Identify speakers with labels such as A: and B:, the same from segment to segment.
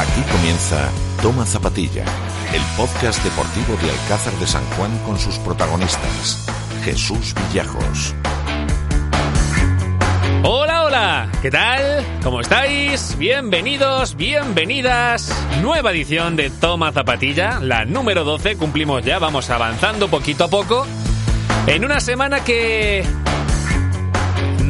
A: Aquí comienza Toma Zapatilla, el podcast deportivo de Alcázar de San Juan con sus protagonistas. Jesús Villajos.
B: Hola, hola, ¿qué tal? ¿Cómo estáis? Bienvenidos, bienvenidas. Nueva edición de Toma Zapatilla, la número 12. Cumplimos ya, vamos avanzando poquito a poco. En una semana que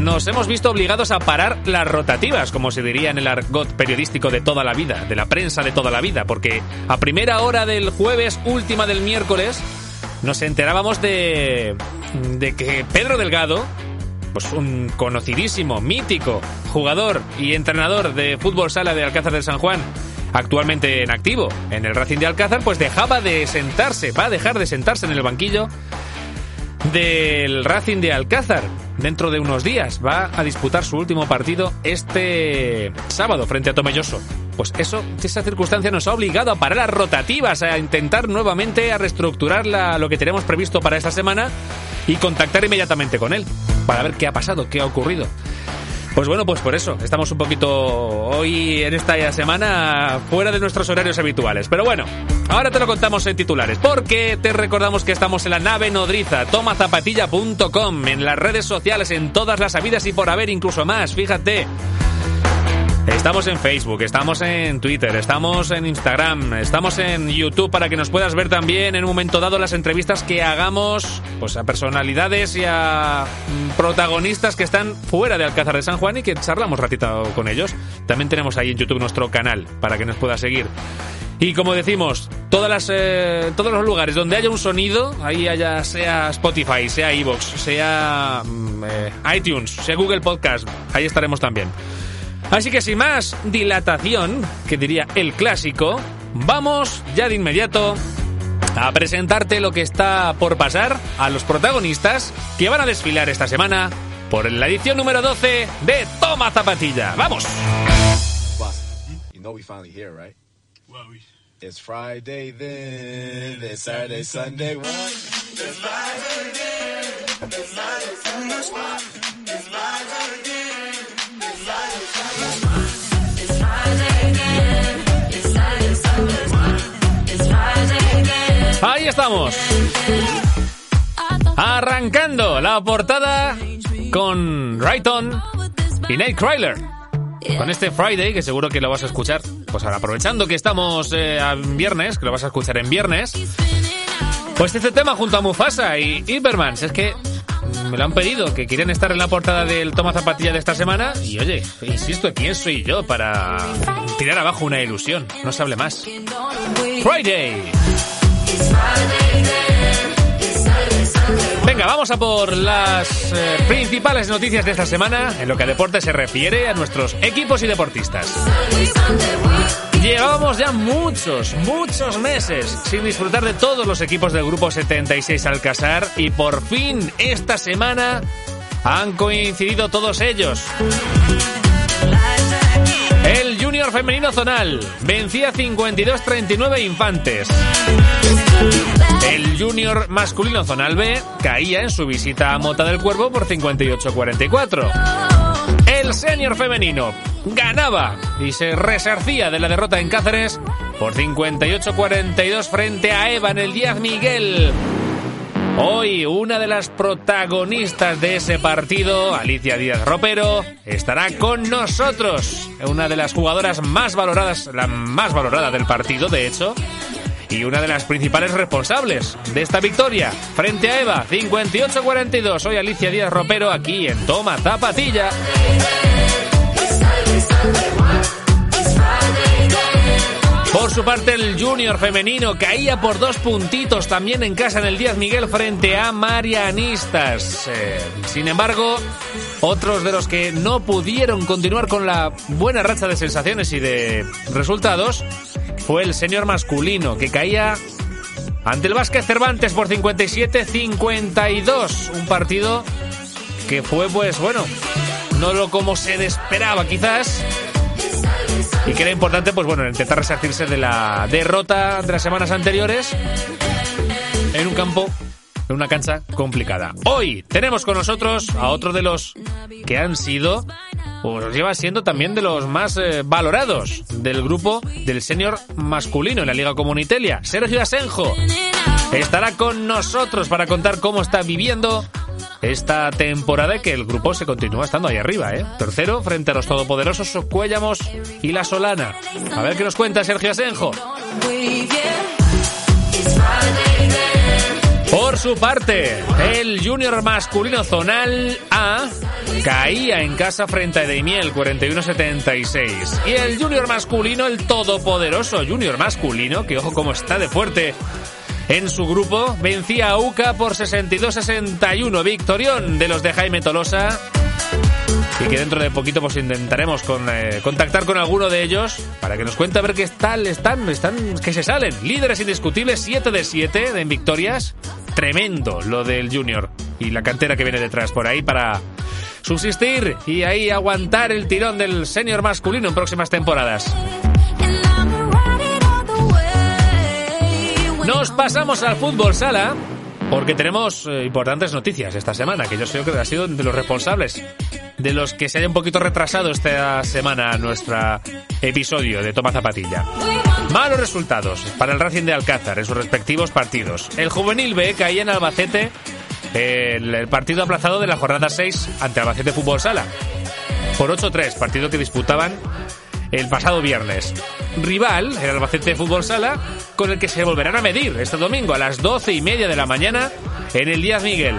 B: nos hemos visto obligados a parar las rotativas, como se diría en el argot periodístico de toda la vida, de la prensa de toda la vida, porque a primera hora del jueves, última del miércoles, nos enterábamos de, de que Pedro Delgado, pues un conocidísimo, mítico jugador y entrenador de fútbol sala de Alcázar del San Juan, actualmente en activo en el Racing de Alcázar, pues dejaba de sentarse, va a dejar de sentarse en el banquillo del Racing de Alcázar dentro de unos días. Va a disputar su último partido este sábado frente a Tomelloso. Pues eso, esa circunstancia nos ha obligado a parar las rotativas, a intentar nuevamente a reestructurar la, lo que tenemos previsto para esta semana y contactar inmediatamente con él para ver qué ha pasado, qué ha ocurrido. Pues bueno, pues por eso, estamos un poquito hoy en esta semana fuera de nuestros horarios habituales. Pero bueno, ahora te lo contamos en titulares, porque te recordamos que estamos en la nave nodriza, tomazapatilla.com, en las redes sociales, en todas las habidas y por haber, incluso más, fíjate. Estamos en Facebook, estamos en Twitter, estamos en Instagram, estamos en YouTube para que nos puedas ver también en un momento dado las entrevistas que hagamos pues a personalidades y a mm, protagonistas que están fuera de Alcázar de San Juan y que charlamos ratito con ellos. También tenemos ahí en YouTube nuestro canal para que nos puedas seguir. Y como decimos, todas las, eh, todos los lugares donde haya un sonido, ahí haya sea Spotify, sea Evox, sea mm, eh, iTunes, sea Google Podcast, ahí estaremos también. Así que sin más dilatación, que diría el clásico, vamos ya de inmediato a presentarte lo que está por pasar a los protagonistas que van a desfilar esta semana por la edición número 12 de Toma Zapatilla. ¡Vamos! Ahí estamos. Arrancando la portada con Rayton y Nate Kryler. Con este Friday, que seguro que lo vas a escuchar, pues ahora aprovechando que estamos eh, en viernes, que lo vas a escuchar en viernes, pues este tema junto a Mufasa y Ibermans, es que me lo han pedido, que quieren estar en la portada del Toma Zapatilla de esta semana, y oye, insisto, ¿quién soy yo para tirar abajo una ilusión? No se hable más. Friday. Venga, vamos a por las eh, principales noticias de esta semana en lo que a deporte se refiere a nuestros equipos y deportistas. Llevábamos ya muchos, muchos meses sin disfrutar de todos los equipos del grupo 76 Alcázar y por fin esta semana han coincidido todos ellos. El Junior Femenino Zonal vencía 52-39 Infantes. El Junior Masculino Zonal B caía en su visita a Mota del Cuervo por 58-44. El Senior Femenino ganaba y se resarcía de la derrota en Cáceres por 58-42 frente a Eva en el Díaz Miguel. Hoy una de las protagonistas de ese partido, Alicia Díaz Ropero, estará con nosotros. Una de las jugadoras más valoradas, la más valorada del partido, de hecho, y una de las principales responsables de esta victoria frente a Eva, 58-42. Soy Alicia Díaz Ropero aquí en Toma Zapatilla. Por su parte, el Junior femenino caía por dos puntitos también en casa en el Díaz Miguel frente a Marianistas. Eh, sin embargo, otros de los que no pudieron continuar con la buena racha de sensaciones y de resultados fue el señor masculino que caía ante el Vázquez Cervantes por 57-52. Un partido que fue, pues bueno, no lo como se esperaba quizás. Y que era importante, pues bueno, intentar resarcirse de la derrota de las semanas anteriores en un campo, en una cancha complicada. Hoy tenemos con nosotros a otro de los que han sido pues lleva siendo también de los más eh, valorados del grupo del senior masculino en la Liga Comunitelia. Sergio Asenjo estará con nosotros para contar cómo está viviendo esta temporada que el grupo se continúa estando ahí arriba, ¿eh? Tercero frente a los todopoderosos Cuéllamos y La Solana. A ver qué nos cuenta Sergio Asenjo. Por su parte, el junior masculino zonal A caía en casa frente a Daimiel 41-76. Y el junior masculino, el todopoderoso junior masculino, que ojo cómo está de fuerte en su grupo, vencía a UCA por 62-61. Victorión de los de Jaime Tolosa y que dentro de poquito pues intentaremos con, eh, contactar con alguno de ellos para que nos cuente a ver qué tal están, están, que se salen. Líderes indiscutibles, 7 de 7 en victorias. Tremendo lo del Junior y la cantera que viene detrás por ahí para subsistir y ahí aguantar el tirón del senior masculino en próximas temporadas. Nos pasamos al fútbol sala porque tenemos eh, importantes noticias esta semana, que yo sé que ha sido de los responsables de los que se haya un poquito retrasado esta semana nuestro episodio de Toma Zapatilla. Malos resultados para el Racing de Alcázar en sus respectivos partidos. El Juvenil B caía en Albacete el, el partido aplazado de la jornada 6 ante Albacete Fútbol Sala. Por 8-3, partido que disputaban el pasado viernes. Rival, el Albacete Fútbol Sala, con el que se volverán a medir este domingo a las 12 y media de la mañana en el Díaz Miguel.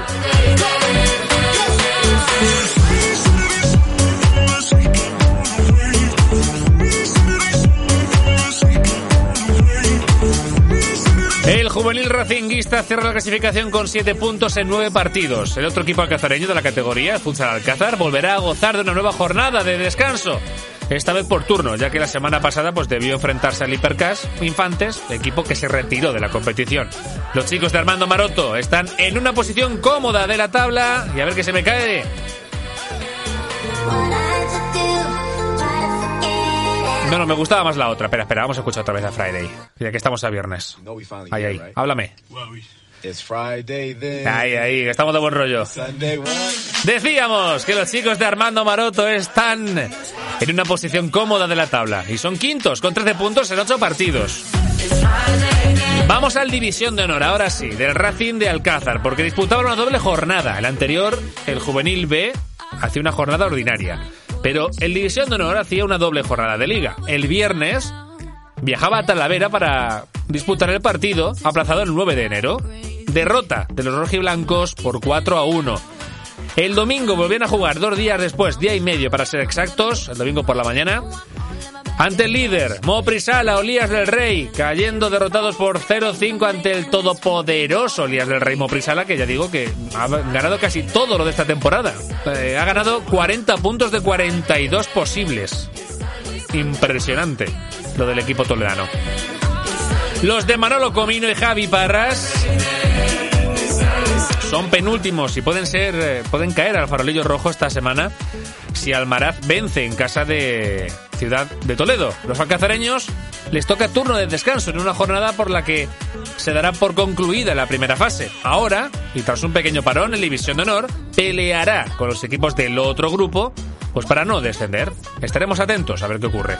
B: El juvenil racinguista cierra la clasificación con 7 puntos en 9 partidos. El otro equipo alcazareño de la categoría, el Futsal Alcázar, volverá a gozar de una nueva jornada de descanso. Esta vez por turno, ya que la semana pasada pues debió enfrentarse al Hipercas Infantes, equipo que se retiró de la competición. Los chicos de Armando Maroto están en una posición cómoda de la tabla y a ver qué se me cae. No, no, me gustaba más la otra. Espera, espera, vamos a escuchar otra vez a Friday. Ya que estamos a viernes. Ahí, ahí, háblame. Ahí, ahí, estamos de buen rollo. Decíamos que los chicos de Armando Maroto están en una posición cómoda de la tabla y son quintos con 13 puntos en 8 partidos. Vamos al División de Honor, ahora sí, del Racing de Alcázar, porque disputaban una doble jornada. El anterior, el Juvenil B, hacía una jornada ordinaria. Pero el División de Honor hacía una doble jornada de liga. El viernes viajaba a Talavera para disputar el partido, aplazado el 9 de enero. Derrota de los rojiblancos por 4 a 1. El domingo volvían a jugar dos días después, día y medio para ser exactos, el domingo por la mañana. Ante el líder, Moprisala, Olías del Rey, cayendo derrotados por 0-5 ante el todopoderoso Olías del Rey Moprisala, que ya digo que ha ganado casi todo lo de esta temporada. Eh, ha ganado 40 puntos de 42 posibles. Impresionante lo del equipo toledano. Los de Manolo Comino y Javi Parras son penúltimos y pueden ser eh, pueden caer al farolillo rojo esta semana si Almaraz vence en casa de Ciudad de Toledo. Los alcazareños les toca turno de descanso en una jornada por la que se dará por concluida la primera fase. Ahora, y tras un pequeño parón en División de Honor, peleará con los equipos del otro grupo, pues para no descender. Estaremos atentos a ver qué ocurre.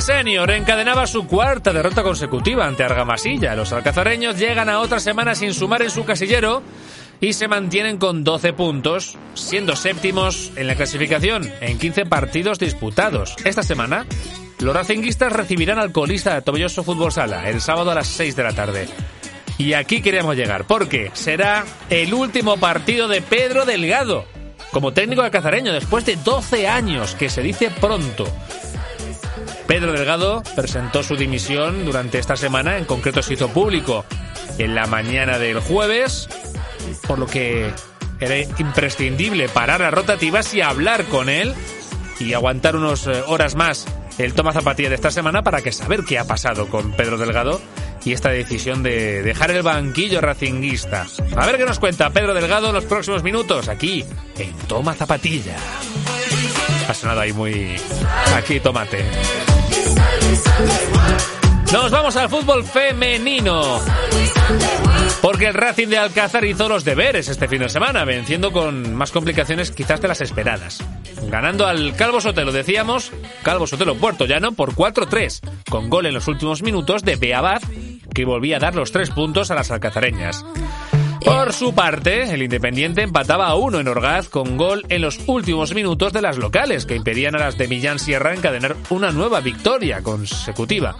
B: Senior encadenaba su cuarta derrota consecutiva ante Argamasilla. Los alcazareños llegan a otra semana sin sumar en su casillero y se mantienen con 12 puntos, siendo séptimos en la clasificación en 15 partidos disputados. Esta semana, los racinguistas recibirán al colista de Tomelloso Fútbol Sala el sábado a las 6 de la tarde. Y aquí queremos llegar, porque será el último partido de Pedro Delgado como técnico alcazareño después de 12 años, que se dice pronto. Pedro Delgado presentó su dimisión durante esta semana, en concreto se hizo público en la mañana del jueves, por lo que era imprescindible parar las rotativas y hablar con él y aguantar unas horas más el toma zapatilla de esta semana para que saber qué ha pasado con Pedro Delgado y esta decisión de dejar el banquillo racinguista. A ver qué nos cuenta Pedro Delgado en los próximos minutos aquí en Toma Zapatilla. Ha sonado ahí muy... Aquí tomate. Nos vamos al fútbol femenino. Porque el Racing de Alcázar hizo los deberes este fin de semana, venciendo con más complicaciones quizás de las esperadas. Ganando al Calvo Sotelo, decíamos, Calvo Sotelo Puerto Llano por 4-3, con gol en los últimos minutos de Beabad, que volvía a dar los tres puntos a las alcazareñas. Por su parte, el Independiente empataba a uno en Orgaz con gol en los últimos minutos de las locales, que impedían a las de Millán Sierra encadenar una nueva victoria consecutiva.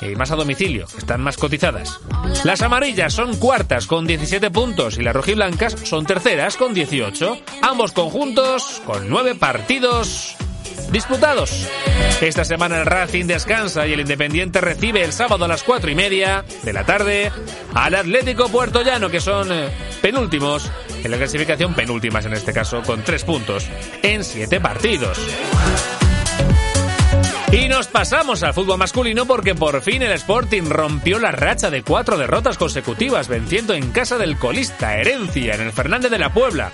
B: Y más a domicilio, están más cotizadas. Las amarillas son cuartas con 17 puntos y las rojiblancas son terceras con 18. Ambos conjuntos con nueve partidos disputados. Esta semana el Racing descansa y el Independiente recibe el sábado a las cuatro y media de la tarde al Atlético Puerto Llano, que son eh, penúltimos en la clasificación, penúltimas en este caso, con tres puntos en siete partidos. Y nos pasamos al fútbol masculino porque por fin el Sporting rompió la racha de cuatro derrotas consecutivas, venciendo en casa del colista Herencia en el Fernández de la Puebla.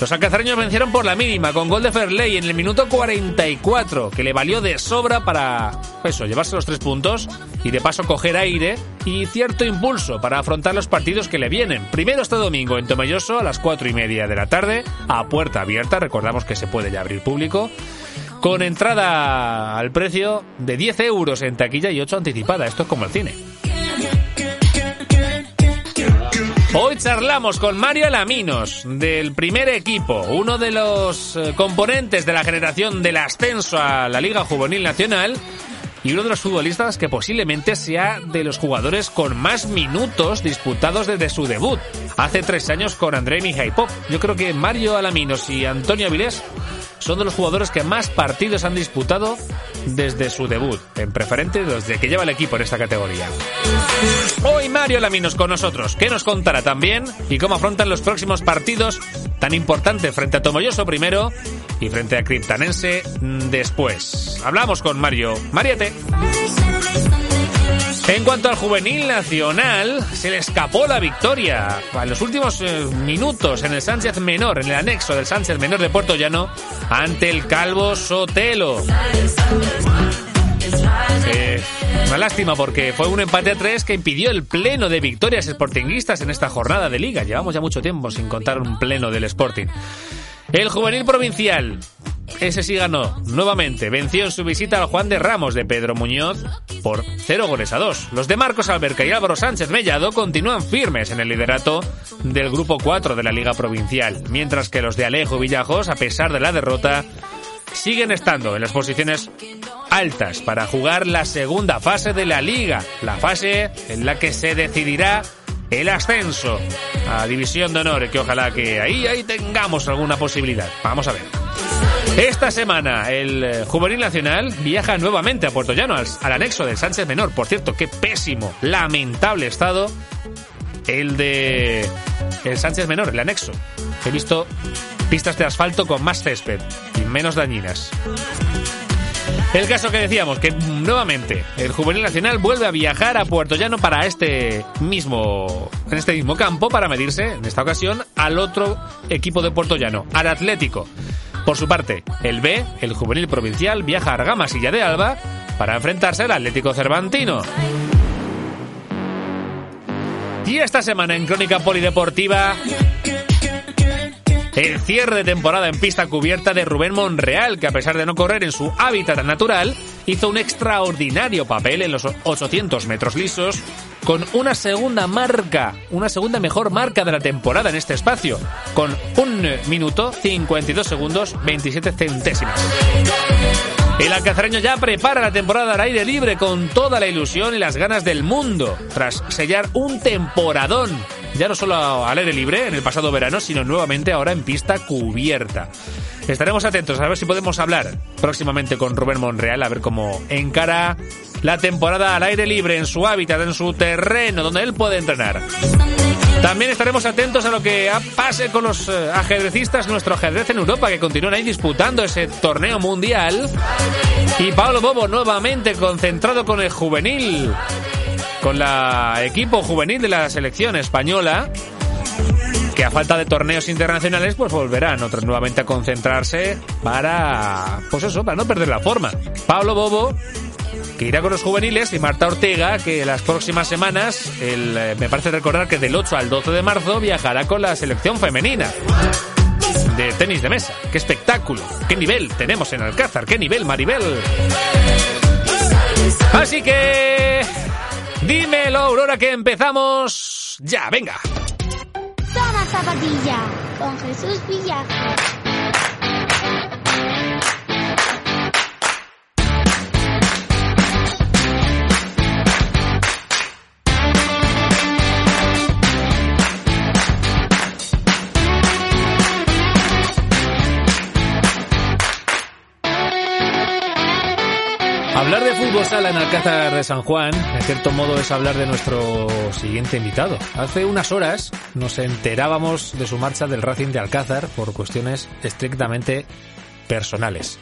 B: Los alcazareños vencieron por la mínima con gol de Ferley en el minuto 44, que le valió de sobra para eso, llevarse los tres puntos y de paso coger aire y cierto impulso para afrontar los partidos que le vienen. Primero este domingo en Tomelloso a las cuatro y media de la tarde, a puerta abierta, recordamos que se puede ya abrir público con entrada al precio de 10 euros en taquilla y 8 anticipada. Esto es como el cine. Hoy charlamos con Mario Laminos, del primer equipo, uno de los eh, componentes de la generación del ascenso a la Liga Juvenil Nacional y uno de los futbolistas que posiblemente sea de los jugadores con más minutos disputados desde su debut, hace tres años con André Pop. Yo creo que Mario Alaminos y Antonio Avilés son de los jugadores que más partidos han disputado desde su debut, en preferente desde que lleva el equipo en esta categoría. Hoy Mario Laminos con nosotros, que nos contará también y cómo afrontan los próximos partidos tan importantes frente a Tomoyoso primero y frente a Cryptanense después. Hablamos con Mario. Mariate. En cuanto al juvenil nacional, se le escapó la victoria. En los últimos eh, minutos en el Sánchez Menor, en el anexo del Sánchez Menor de Puerto Llano, ante el Calvo Sotelo. Eh, una lástima porque fue un empate a tres que impidió el pleno de victorias sportinguistas en esta jornada de liga. Llevamos ya mucho tiempo sin contar un pleno del Sporting. El juvenil provincial ese sí ganó, nuevamente, venció en su visita al Juan de Ramos de Pedro Muñoz por 0 goles a 2. Los de Marcos Alberca y Álvaro Sánchez Mellado continúan firmes en el liderato del grupo 4 de la Liga Provincial, mientras que los de Alejo Villajos, a pesar de la derrota, siguen estando en las posiciones altas para jugar la segunda fase de la liga, la fase en la que se decidirá el ascenso a División de Honor, que ojalá que ahí, ahí tengamos alguna posibilidad. Vamos a ver. Esta semana el eh, Juvenil Nacional viaja nuevamente a Puerto Llano, al, anexo del Sánchez Menor. Por cierto, qué pésimo, lamentable estado el de el Sánchez Menor, el anexo. He visto pistas de asfalto con más césped y menos dañinas. El caso que decíamos, que nuevamente el Juvenil Nacional vuelve a viajar a Puerto Llano para este mismo, en este mismo campo, para medirse, en esta ocasión, al otro equipo de Puerto Llano, al Atlético. Por su parte, el B, el juvenil provincial, viaja a Argamasilla de Alba para enfrentarse al Atlético Cervantino. Y esta semana en Crónica Polideportiva, el cierre de temporada en pista cubierta de Rubén Monreal, que a pesar de no correr en su hábitat natural, hizo un extraordinario papel en los 800 metros lisos, con una segunda marca, una segunda mejor marca de la temporada en este espacio, con un minuto 52 segundos 27 centésimas. El alcazareño ya prepara la temporada al aire libre con toda la ilusión y las ganas del mundo, tras sellar un temporadón, ya no solo al aire libre en el pasado verano, sino nuevamente ahora en pista cubierta. Estaremos atentos a ver si podemos hablar próximamente con Rubén Monreal, a ver cómo encara la temporada al aire libre en su hábitat, en su terreno, donde él puede entrenar. También estaremos atentos a lo que pase con los eh, ajedrecistas, nuestro ajedrez en Europa, que continúan ahí disputando ese torneo mundial. Y Pablo Bobo nuevamente concentrado con el juvenil, con la equipo juvenil de la selección española que a falta de torneos internacionales pues volverán otros nuevamente a concentrarse para pues eso, para no perder la forma. Pablo Bobo que irá con los juveniles, y Marta Ortega, que las próximas semanas, el, eh, me parece recordar que del 8 al 12 de marzo, viajará con la selección femenina de tenis de mesa. ¡Qué espectáculo! ¡Qué nivel tenemos en Alcázar! ¡Qué nivel, Maribel! Así que... Dímelo, Aurora, que empezamos ya, venga.
C: Toma zapatilla con Jesús Villa.
B: Hablar de fútbol sala en Alcázar de San Juan, en cierto modo, es hablar de nuestro siguiente invitado. Hace unas horas nos enterábamos de su marcha del Racing de Alcázar por cuestiones estrictamente personales.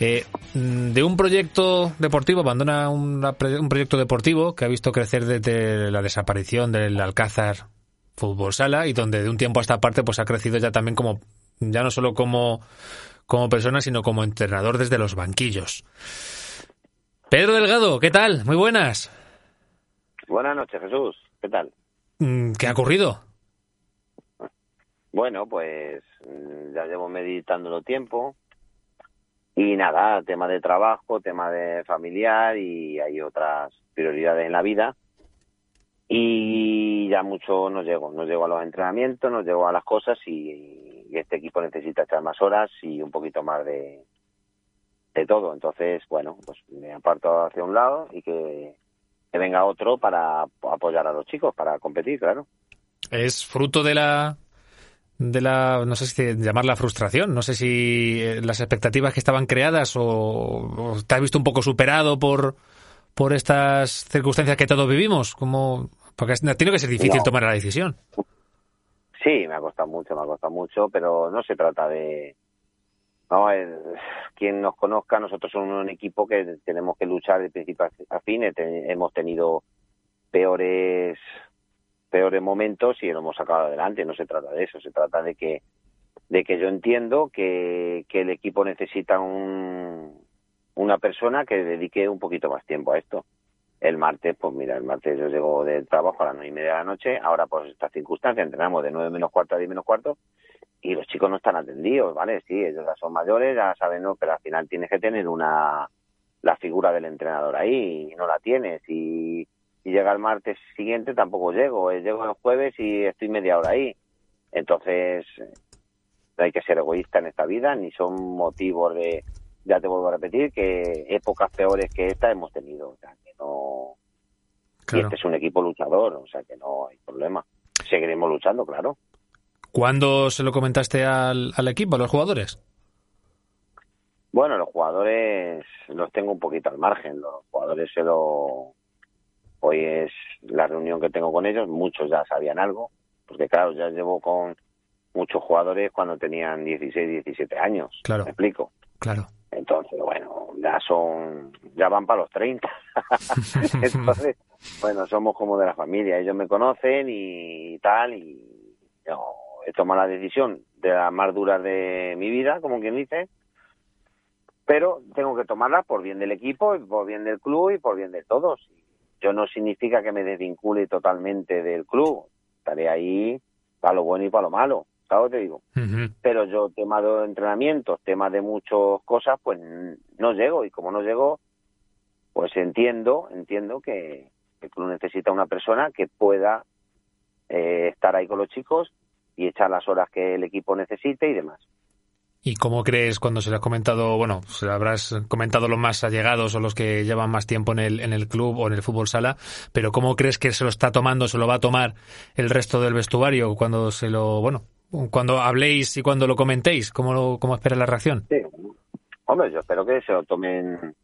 B: Eh, de un proyecto deportivo, abandona pre- un proyecto deportivo que ha visto crecer desde la desaparición del Alcázar Fútbol Sala y donde de un tiempo a esta parte pues ha crecido ya también como, ya no solo como, como persona, sino como entrenador desde los banquillos. Pedro Delgado, ¿qué tal? Muy buenas.
D: Buenas noches, Jesús. ¿Qué tal?
B: Mm, ¿Qué ha ocurrido?
D: Bueno, pues mm, ya llevo meditándolo tiempo. Y nada, tema de trabajo, tema de familiar y hay otras prioridades en la vida. Y ya mucho no llego. No llego a los entrenamientos, no llego a las cosas y, y este equipo necesita echar más horas y un poquito más de, de todo. Entonces, bueno, pues me aparto hacia un lado y que, que venga otro para apoyar a los chicos, para competir, claro.
B: Es fruto de la de la no sé si llamarla frustración, no sé si eh, las expectativas que estaban creadas o, o te has visto un poco superado por por estas circunstancias que todos vivimos, como porque tiene que ser difícil
D: No.
B: tomar la decisión.
D: Sí, me ha costado mucho, me ha costado mucho, pero no se trata de... No, el- quien nos conozca, nosotros somos un equipo que tenemos que luchar de principio a fin. Hemos tenido peores peores momentos y lo hemos sacado adelante. No se trata de eso, se trata de que de que yo entiendo que, que el equipo necesita un, una persona que dedique un poquito más tiempo a esto. El martes, pues mira, el martes yo llego del trabajo a las nueve y media de la noche, ahora por estas circunstancias entrenamos de nueve menos cuarto a diez menos cuarto y los chicos no están atendidos, ¿vale? Sí, ellos ya son mayores, ya saben, ¿no? pero al final tienes que tener una la figura del entrenador ahí y no la tienes y, y llega el martes siguiente tampoco llego, eh, llego el jueves y estoy media hora ahí. Entonces, no hay que ser egoísta en esta vida, ni son motivos de, ya te vuelvo a repetir, que épocas peores que esta hemos tenido. O sea, que no. Y este es un equipo luchador, o sea que no hay problema. Seguiremos luchando, claro.
B: ¿Cuándo se lo comentaste al, al equipo, a los jugadores?
D: Bueno, los jugadores los tengo un poquito al margen. Los jugadores se lo. Hoy es la reunión que tengo con ellos. Muchos ya sabían algo, porque claro, ya llevo con muchos jugadores cuando tenían 16, 17 años.
B: Claro.
D: ¿Me explico?
B: Claro.
D: Entonces, bueno, ya son, ya van para los 30. Entonces, bueno, somos como de la familia. Ellos me conocen y tal, y yo he tomado la decisión de las más duras de mi vida, como quien dice, pero tengo que tomarla por bien del equipo, y por bien del club y por bien de todos. Yo no significa que me desvincule totalmente del club. Estaré ahí para lo bueno y para lo malo. ¿Sabes? Te digo pero yo tema de entrenamientos, tema de muchas cosas, pues no llego y como no llego, pues entiendo, entiendo que el club necesita una persona que pueda eh, estar ahí con los chicos y echar las horas que el equipo necesite y demás.
B: ¿Y cómo crees cuando se lo has comentado, bueno, se lo habrás comentado los más allegados o los que llevan más tiempo en el, en el club o en el fútbol sala, pero cómo crees que se lo está tomando, se lo va a tomar el resto del vestuario cuando se lo, bueno, cuando habléis y cuando lo comentéis? ¿Cómo, lo- cómo espera la reacción?
D: Sí. Hombre, yo espero que se lo tomen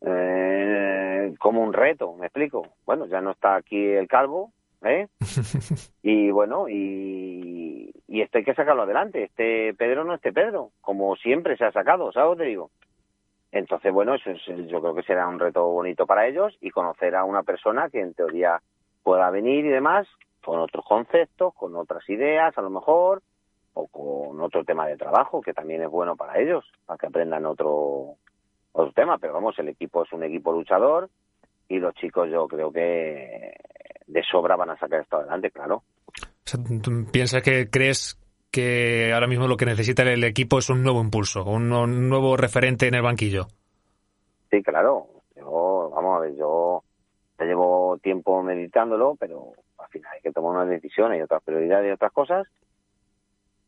D: eh, como un reto, ¿me explico? Bueno, ya no está aquí el calvo, ¿eh? y bueno, y, y esto hay que sacarlo adelante. Este Pedro no este Pedro, como siempre se ha sacado, ¿sabes? Te digo. Entonces, bueno, eso es- yo creo que será un reto bonito para ellos y conocer a una persona que en teoría pueda venir y demás, con otros conceptos, con otras ideas a lo mejor, o con otro tema de trabajo que también es bueno para ellos, para que aprendan otro otro tema, pero vamos, el equipo es un equipo luchador y los chicos yo creo que de sobra van a sacar esto adelante, claro.
B: ¿Piensas que crees que ahora mismo lo que necesita el equipo es un nuevo impulso, un, nuevo referente en el banquillo?
D: Sí, claro. Yo, vamos a ver, yo te llevo tiempo meditándolo, pero al final hay que tomar una decisión, hay otras prioridades y otras cosas.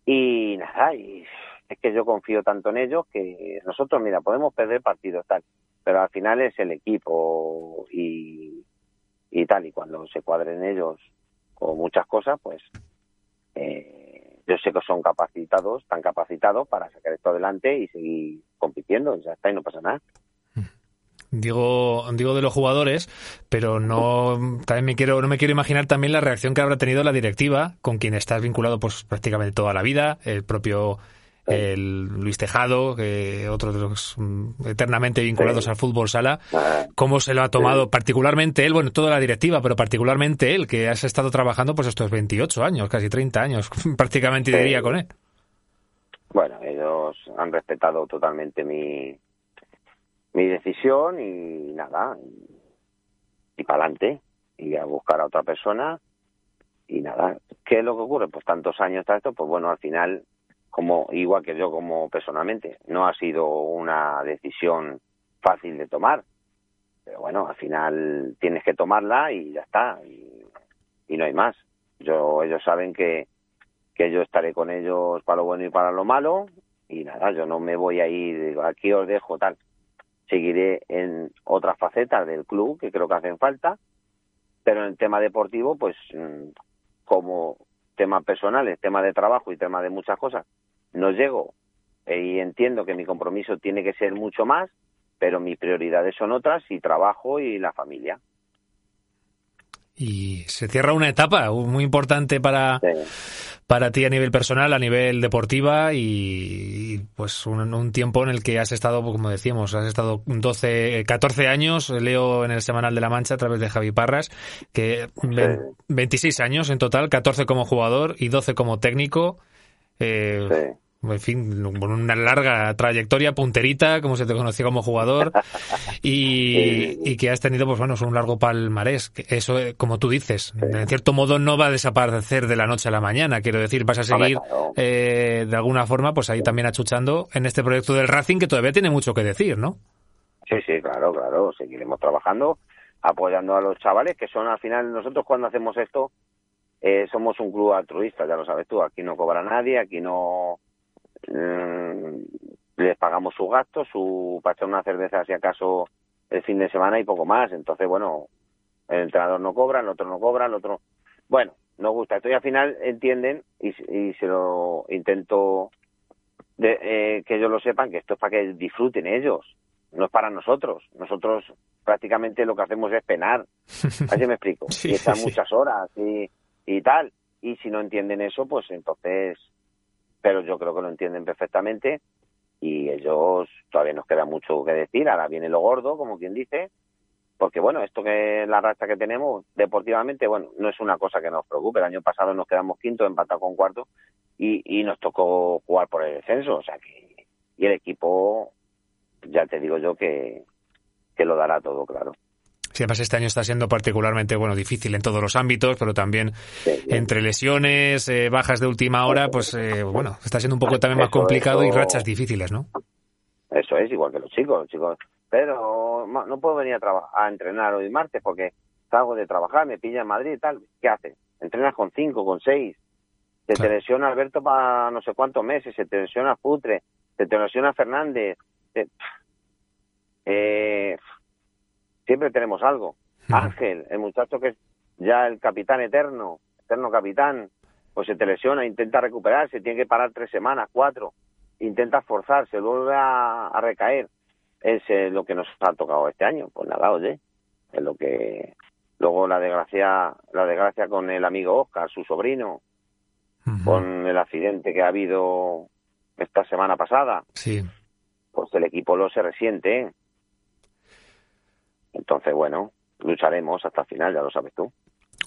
D: Y nada, y es que yo confío tanto en ellos que nosotros, mira, podemos perder partidos tal, pero al final es el equipo y, y tal, y cuando se cuadren ellos con muchas cosas, pues eh, yo sé que son capacitados, tan capacitados para sacar esto adelante y seguir compitiendo, ya está, y no pasa nada.
B: Digo, digo de los jugadores, pero no también me quiero no me quiero imaginar también la reacción que habrá tenido la directiva con quien estás vinculado pues prácticamente toda la vida, el propio el Luis Tejado, otro de los mm, eternamente vinculados al fútbol sala, ah. cómo se lo ha tomado particularmente él, bueno, toda la directiva, pero particularmente él, que has estado trabajando pues estos 28 años, casi 30 años, prácticamente diría con él.
D: Bueno, ellos han respetado totalmente mi, mi decisión y nada, y, para adelante, y a buscar a otra persona y nada. ¿Qué es lo que ocurre? Pues tantos años tras esto, pues bueno, al final como igual que yo como personalmente. No ha sido una decisión fácil de tomar, pero bueno, al final tienes que tomarla y ya está, y, no hay más. Yo ellos saben que que yo estaré con ellos para lo bueno y para lo malo y nada, yo no me voy a ir, aquí os dejo tal. Seguiré en otras facetas del club que creo que hacen falta, pero en el tema deportivo, pues mm, como temas personales, tema de trabajo y tema de muchas cosas, no llego eh, y entiendo que mi compromiso tiene que ser mucho más, pero mis prioridades son otras y trabajo y la familia.
B: Y se cierra una etapa muy importante para, para ti a nivel personal, a nivel deportiva y, pues un, tiempo en el que has estado, como decíamos, has estado 12, 14 años, leo en el Semanal de la Mancha a través de Javi Parras, que 26 años en total, 14 como jugador y 12 como técnico. Eh, en fin, con una larga trayectoria punterita, como se te conocía como jugador, y, que has tenido, pues bueno, un largo palmarés. Eso, eh, como tú dices, en cierto modo no va a desaparecer de la noche a la mañana. Quiero decir, vas a seguir eh, de alguna forma, pues ahí también achuchando en este proyecto del Racing que todavía tiene mucho que decir, ¿no?
D: Sí, sí, claro, claro. Seguiremos trabajando, apoyando a los chavales, que son al final, nosotros cuando hacemos esto, eh, somos un club altruista, ya lo sabes tú. Aquí no cobra nadie, aquí no Mm, les pagamos su gasto, su para echar una cerveza si acaso el fin de semana y poco más. Entonces, bueno, el entrenador no cobra, el otro no cobra, el otro... Bueno, nos gusta. Esto y al final entienden y, se lo intento de, eh, que ellos lo sepan que esto es para que disfruten ellos, no es para nosotros. Nosotros prácticamente lo que hacemos es penar. Así me explico. y están muchas horas y, y tal. Y si no entienden eso, pues entonces pero yo creo que lo entienden perfectamente y ellos todavía nos queda mucho que decir. Ahora viene lo gordo, como quien dice, porque bueno, esto que la racha que tenemos deportivamente, bueno, no es una cosa que nos preocupe. El año pasado nos quedamos quinto, empatados con cuarto y, y nos tocó jugar por el descenso, o sea que y el equipo, ya te digo yo que, que lo dará todo, claro.
B: Sí, además este año está siendo particularmente bueno difícil en todos los ámbitos, pero también entre lesiones, eh, bajas de última hora, pues eh, bueno, está siendo un poco también más complicado y rachas difíciles, ¿no?
D: Eso es igual que los chicos, los chicos. Pero no puedo venir a, a entrenar hoy martes porque salgo de trabajar, me pilla en Madrid y tal. ¿Qué haces? Entrenas con cinco, con seis. Se te lesiona Alberto para no sé cuántos meses, se te lesiona Putre, se te lesiona Fernández. Eh, siempre tenemos algo. Ángel, el muchacho que es ya el capitán eterno, eterno capitán, pues se te lesiona, intenta recuperarse, tiene que parar tres semanas, cuatro, intenta esforzarse, vuelve a, recaer. Es eh, lo que nos ha tocado este año. Pues nada, oye, es lo que... Luego la desgracia, la desgracia con el amigo Oscar, su sobrino, con el accidente que ha habido esta semana pasada.
B: Sí.
D: Pues el equipo lo se resiente, ¿eh? Entonces, bueno, lucharemos hasta el final, ya lo sabes tú.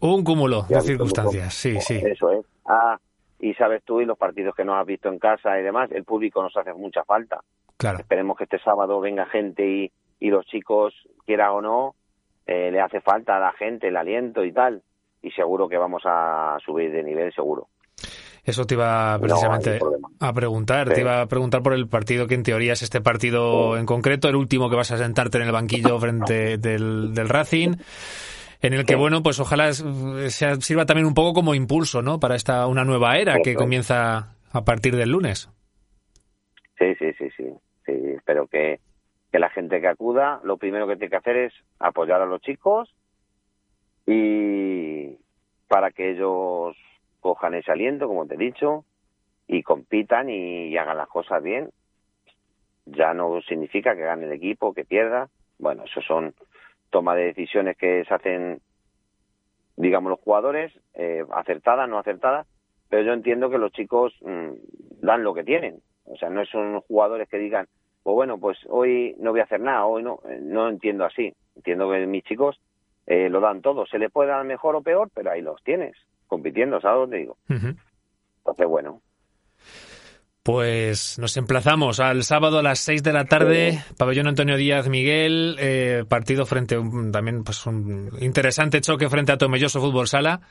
B: Un cúmulo de circunstancias, sí, sí.
D: Eso es. Ah, y sabes tú, y los partidos que nos has visto en casa y demás, el público nos hace mucha falta.
B: Claro.
D: Esperemos que este sábado venga gente y, y los chicos, quiera o no, eh, le hace falta a la gente el aliento y tal. Y seguro que vamos a subir de nivel, seguro.
B: Eso te iba precisamente a preguntar. Te iba a preguntar por el partido que en teoría es este partido en concreto, el último que vas a sentarte en el banquillo frente del, del Racing en el que, bueno, pues ojalá sirva también un poco como impulso, ¿no? Para esta una nueva era que comienza a partir del lunes.
D: Sí, sí, sí, sí. sí espero que, que la gente que acuda, lo primero que tiene que hacer es apoyar a los chicos y para que ellos cojan ese aliento, como te he dicho, y compitan y, hagan las cosas bien. Ya no significa que gane el equipo, que pierda. Bueno, eso son toma de decisiones que se hacen, digamos, los jugadores, eh, acertadas, no acertadas, pero yo entiendo que los chicos mm, dan lo que tienen. O sea, no son jugadores que digan, pues bueno, pues hoy no voy a hacer nada, hoy no, eh, no entiendo así. Entiendo que mis chicos eh, lo dan todo. Se les puede dar mejor o peor, pero ahí los tienes, compitiendo, ¿sabes dónde digo? Entonces, bueno,
B: pues nos emplazamos al sábado a las 6 de la tarde, pabellón Antonio Díaz Miguel, eh, partido frente a un, también pues un interesante choque frente a Tomelloso Fútbol Sala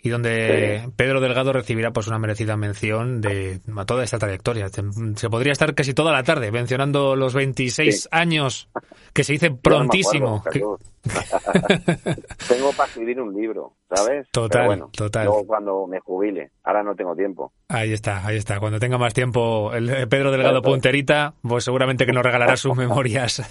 B: y donde Pedro Delgado recibirá pues una merecida mención de toda esta trayectoria. Se podría estar casi toda la tarde mencionando los 26 años que se dice prontísimo.
D: tengo para escribir un libro, ¿sabes?
B: Total, total.
D: Luego cuando me jubile, ahora no tengo tiempo.
B: Ahí está, ahí está. Cuando tenga más tiempo, el Pedro Delgado Punterita, pues seguramente que nos regalará sus memorias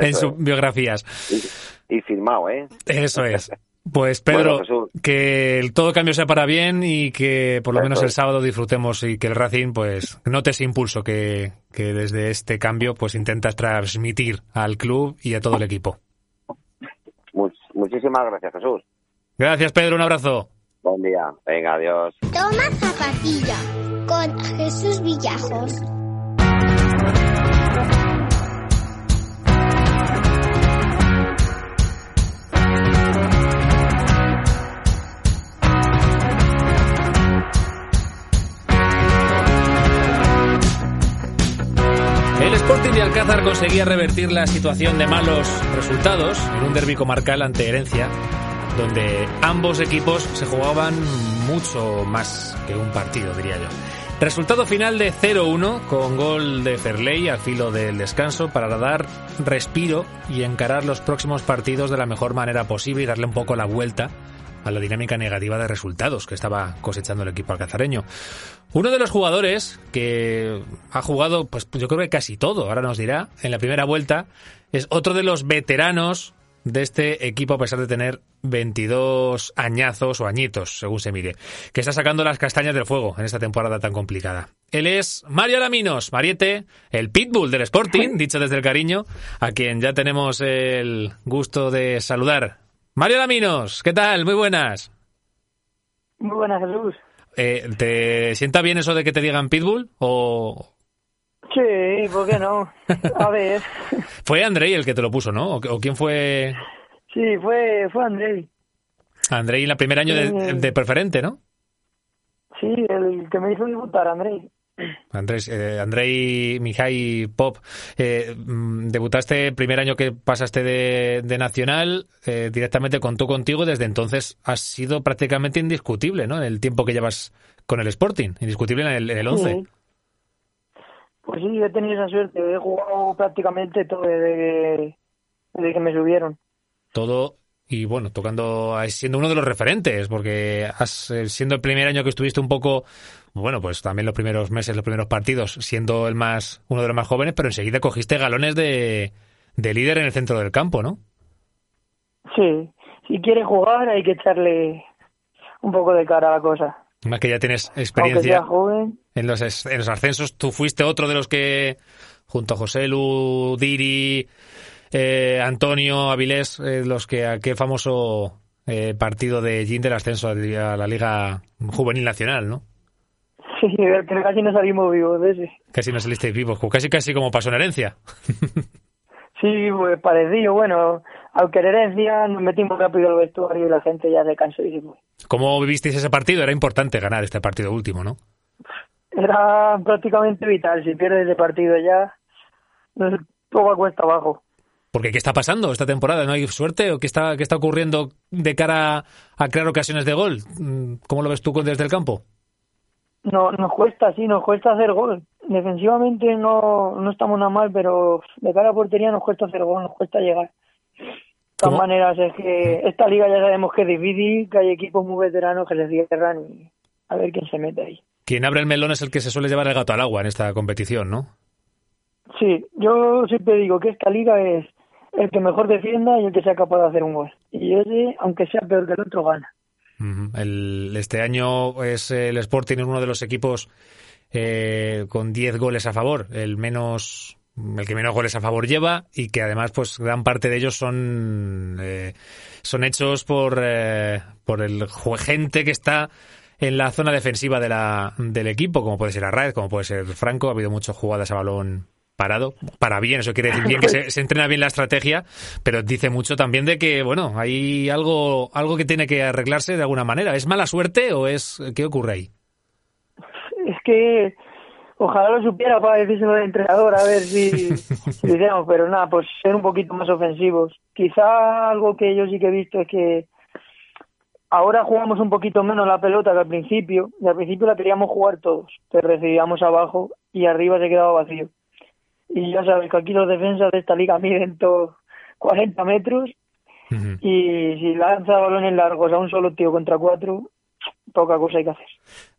B: en sus biografías.
D: Y, y firmado, ¿eh?
B: Eso es. Pues Pedro, que el todo cambio sea para bien y que por lo menos el sábado disfrutemos y que el Racing pues note ese impulso que, que desde este cambio pues intentas transmitir al club y a todo el equipo.
D: muchísimas gracias Jesús.
B: Gracias Pedro, un abrazo.
D: Buen día, venga, adiós.
C: Toma zapatilla con Jesús Villajos.
B: Sporting de Alcázar conseguía revertir la situación de malos resultados en un derbi comarcal ante Herencia, donde ambos equipos se jugaban mucho más que un partido, diría yo. Resultado final de 0-1 con gol de Ferley al filo del descanso para dar respiro y encarar los próximos partidos de la mejor manera posible y darle un poco la vuelta a la dinámica negativa de resultados que estaba cosechando el equipo alcazareño. Uno de los jugadores que ha jugado, pues yo creo que casi todo, ahora nos dirá, en la primera vuelta, es otro de los veteranos de este equipo a pesar de tener 22 añazos o añitos, según se mire, que está sacando las castañas del fuego en esta temporada tan complicada. Él es Mario Alaminos, Mariete, el pitbull del Sporting, dicho desde el cariño, a quien ya tenemos el gusto de saludar. Mario Laminos, ¿qué tal? Muy buenas.
E: Muy buenas, Jesús.
B: Eh, ¿Te sienta bien eso de que te digan Pitbull o...?
E: Sí, ¿por qué no? A ver.
B: fue Andrei el que te lo puso, ¿no? ¿O, quién fue...?
E: Sí, fue, fue Andrei.
B: Andrei en el primer año de, de preferente, ¿no?
E: Sí, el que me hizo debutar, Andrei.
B: Andrés, eh, Andrei Mijay Pop, eh, mm, debutaste el primer año que pasaste de, Nacional, eh, directamente contó contigo, desde entonces has sido prácticamente indiscutible, ¿no? En el tiempo que llevas con el Sporting, indiscutible en el, en el 11.
E: Pues sí, he tenido esa suerte, he jugado prácticamente todo desde, desde que me subieron.
B: Todo y bueno, tocando, siendo uno de los referentes, porque has, eh, siendo el primer año que estuviste un poco, bueno, pues también los primeros meses, los primeros partidos, siendo el más, uno de los más jóvenes, pero enseguida cogiste galones de, de líder en el centro del campo, ¿no?
E: Sí, si quieres jugar hay que echarle un poco de cara a la cosa.
B: Más que ya tienes experiencia en los, en los ascensos, tú fuiste otro de los que, junto a José Lu, Diri, eh, Antonio, Avilés, eh, los que aquel famoso eh, partido de Gin del ascenso a la Liga Juvenil Nacional, ¿no?
E: Sí, que casi no salimos vivos de ese.
B: Casi no salisteis vivos, casi casi como pasó en herencia.
E: sí, pues parecido, bueno, aunque en herencia nos metimos rápido al vestuario y la gente ya se cansó y se
B: ¿Cómo vivisteis ese partido? Era importante ganar este partido último, ¿no?
E: Era prácticamente vital, si pierdes ese partido ya todo va cuesta abajo.
B: Porque ¿qué está pasando esta temporada? ¿No hay suerte? ¿O qué está, qué está ocurriendo de cara a crear ocasiones de gol? Mm, ¿Cómo lo ves tú desde el campo?
E: No, nos cuesta, sí, nos cuesta hacer gol. Defensivamente no, no estamos nada mal, pero de cara a portería nos cuesta hacer gol, nos cuesta llegar. De todas maneras, es que esta liga ya sabemos que es difícil, que hay equipos muy veteranos que se cierran y a ver quién se mete ahí.
B: Quien abre el melón es el que se suele llevar el gato al agua en esta competición, ¿no?
E: Sí, yo siempre digo que esta liga es el que mejor defienda y el que sea capaz de hacer un gol. Y ese, aunque sea peor que el otro, gana.
B: El, este año es el Sporting uno de los equipos eh, con 10 goles a favor, el menos el que menos goles a favor lleva y que además pues gran parte de ellos son eh, son hechos por eh, por el gente que está en la zona defensiva del equipo, como puede ser Arraez, como puede ser Franco, ha habido muchas jugadas a balón parado, para bien, eso quiere decir bien que se, entrena bien la estrategia, pero dice mucho también de que, bueno, hay algo, algo que tiene que arreglarse de alguna manera. ¿Es mala suerte o es qué ocurre ahí?
E: Es que ojalá lo supiera para decírselo al entrenador, a ver si, si pero nada, pues ser un poquito más ofensivos. Quizá algo que yo sí que he visto es que ahora jugamos un poquito menos la pelota que al principio, y al principio la queríamos jugar todos, pero recibíamos abajo y arriba se quedaba vacío. Y ya sabes que aquí los defensas de esta liga miden todos 40 metros y si lanza balones largos a un solo tío contra cuatro, poca cosa hay que hacer.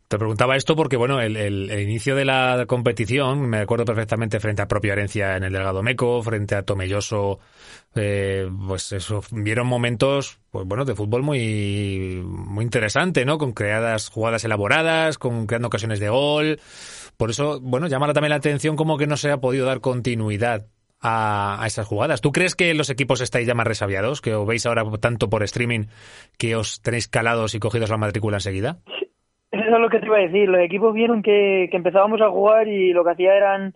B: Te preguntaba esto porque, bueno, el, inicio de la competición, me acuerdo perfectamente frente a propia herencia en el Delgado Meco, frente a Tomelloso, eh, pues eso, vieron momentos, pues bueno, de fútbol muy, muy interesante, ¿no? Con creadas jugadas elaboradas, con creando ocasiones de gol. Por eso, bueno, llama también la atención como que no se ha podido dar continuidad a, esas jugadas. ¿Tú crees que los equipos estáis ya más resabiados, que os veis ahora tanto por streaming que os tenéis calados y cogidos la matrícula enseguida?
E: Eso es lo que te iba a decir. Los equipos vieron que, que empezábamos a jugar y lo que hacía eran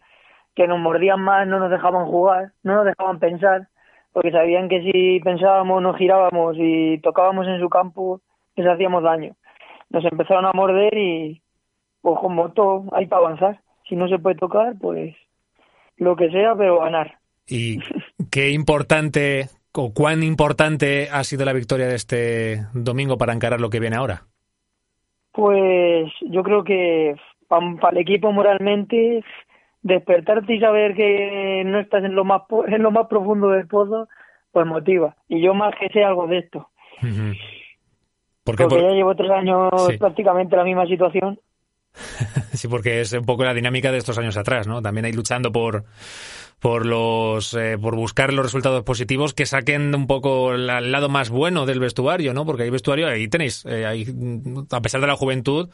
E: que nos mordían más, no nos dejaban jugar, no nos dejaban pensar, porque sabían que si pensábamos, nos girábamos y tocábamos en su campo, les hacíamos daño. Nos empezaron a morder y, pues como todo, hay para avanzar. Si no se puede tocar, pues lo que sea, pero ganar.
B: ¿Y qué importante o cuán importante ha sido la victoria de este domingo para encarar lo que viene ahora?
E: Pues yo creo que para el equipo moralmente despertarte y saber que no estás en lo más en lo más profundo del pozo, pues motiva. Y yo más que sé algo de esto. porque ya llevo tres años prácticamente en la misma situación.
B: sí, porque es un poco la dinámica de estos años atrás, ¿no? También hay luchando por por los eh, por buscar los resultados positivos que saquen un poco el, lado más bueno del vestuario, ¿no? Porque hay vestuario, ahí tenéis, eh, a pesar de la juventud,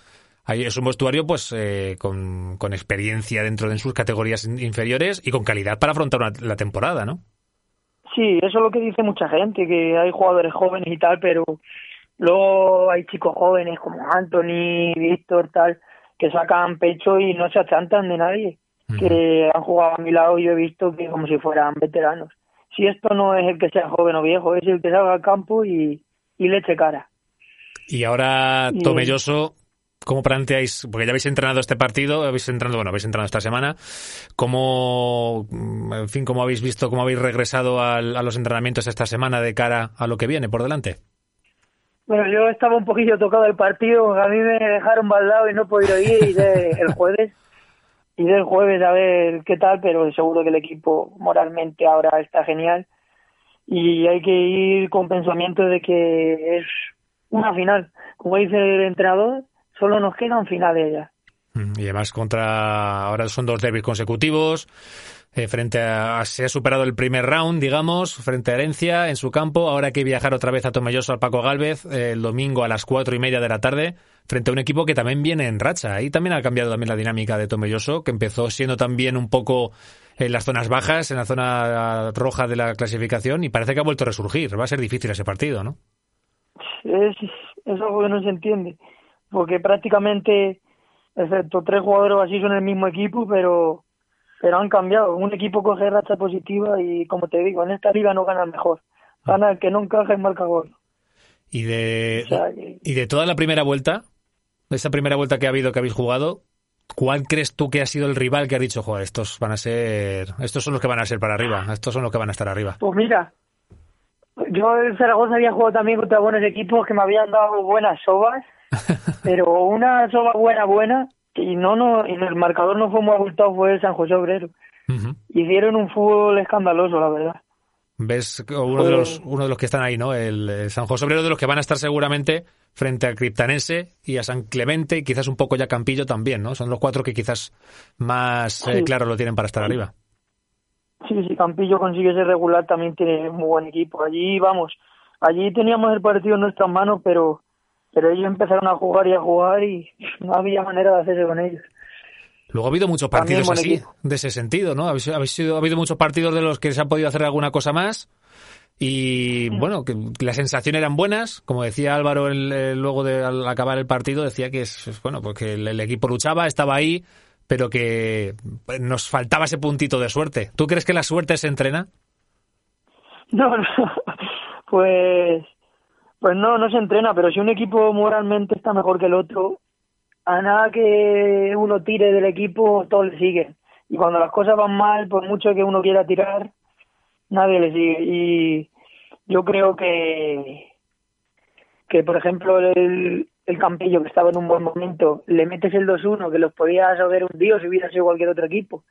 B: ahí es un vestuario pues eh, con, con, experiencia dentro de sus categorías inferiores y con calidad para afrontar la temporada, ¿no?
E: Sí, eso es lo que dice mucha gente, que hay jugadores jóvenes y tal, pero luego hay chicos jóvenes como Anthony, Víctor, tal, que sacan pecho y no se achantan de nadie que han jugado a mi lado y yo he visto que como si fueran veteranos. Si esto no es el que sea joven o viejo, es el que salga al campo y, le eche cara.
B: Y ahora, Tomelloso, ¿cómo planteáis? Porque ya habéis entrenado este partido, habéis entrenado, bueno, habéis entrenado esta semana. ¿Cómo, en fin, cómo habéis visto, cómo habéis regresado a los entrenamientos esta semana de cara a lo que viene por delante?
E: Bueno, yo estaba un poquillo tocado del partido, a mí me dejaron baldado y no he podido ir y el jueves y del jueves a ver qué tal, pero seguro que el equipo moralmente ahora está genial y hay que ir con pensamiento de que es una final. Como dice el entrenador, solo nos quedan finales ya.
B: Mm, y además contra ahora son dos derbis consecutivos. Eh, frente a se ha superado el primer round, digamos, frente a Herencia en su campo. Ahora hay que viajar otra vez a Tomelloso al Paco Galvez eh, el domingo a las cuatro y media de la tarde frente a un equipo que también viene en racha. Ahí también ha cambiado también la dinámica de Tomelloso, que empezó siendo también un poco en las zonas bajas, en la zona roja de la clasificación, y parece que ha vuelto a resurgir. Va a ser difícil ese partido, ¿no?
E: Es, es algo que no se entiende, porque prácticamente, excepto tres jugadores así, son el mismo equipo, pero pero han cambiado. Un equipo coge racha positiva y, como te digo, en esta liga no gana el mejor. Gana el que no encaja y marca gol.
B: Y de, y de toda la primera vuelta, esa primera vuelta que ha habido, que habéis jugado, ¿cuál crees tú que ha sido el rival que ha dicho, joder, estos van a ser, estos son los que van a ser para arriba, estos son los que van a estar arriba?
E: Pues mira, yo en Zaragoza había jugado también contra buenos equipos que me habían dado buenas sobas, pero una soba buena, buena, y no, no, y el marcador no fue muy abultado, fue el San José Obrero. Hicieron un fútbol escandaloso, la verdad.
B: ¿Ves? Uno de los, uno de los que están ahí, ¿no? El, San José Obrero de los que van a estar seguramente frente a Criptanense y a San Clemente y quizás un poco ya Campillo también, ¿no? Son los cuatro que quizás más eh, claro lo tienen para estar arriba.
E: Sí, sí, Campillo consigue ser regular, también tiene muy buen equipo. Allí, vamos, allí teníamos el partido en nuestras manos, pero, pero ellos empezaron a jugar y a jugar y no había manera de hacerse con ellos.
B: Luego ha habido muchos partidos así, de ese sentido, ¿no? Habéis, sido, ha habido muchos partidos de los que se ha podido hacer alguna cosa más. Y bueno, que las sensaciones eran buenas. Como decía Álvaro luego de al acabar el partido, decía que es, bueno, porque el, equipo luchaba, estaba ahí, pero que nos faltaba ese puntito de suerte. ¿Tú crees que la suerte se entrena?
E: No, no. Pues, pues no, no se entrena, pero si un equipo moralmente está mejor que el otro, a nada que uno tire del equipo, todo le sigue. Y cuando las cosas van mal, por mucho que uno quiera tirar, nadie le sigue. Y yo creo que, que por ejemplo, el, el Campillo, que estaba en un buen momento, le metes el 2-1, que los podías haber hundido si hubiera sido cualquier otro equipo.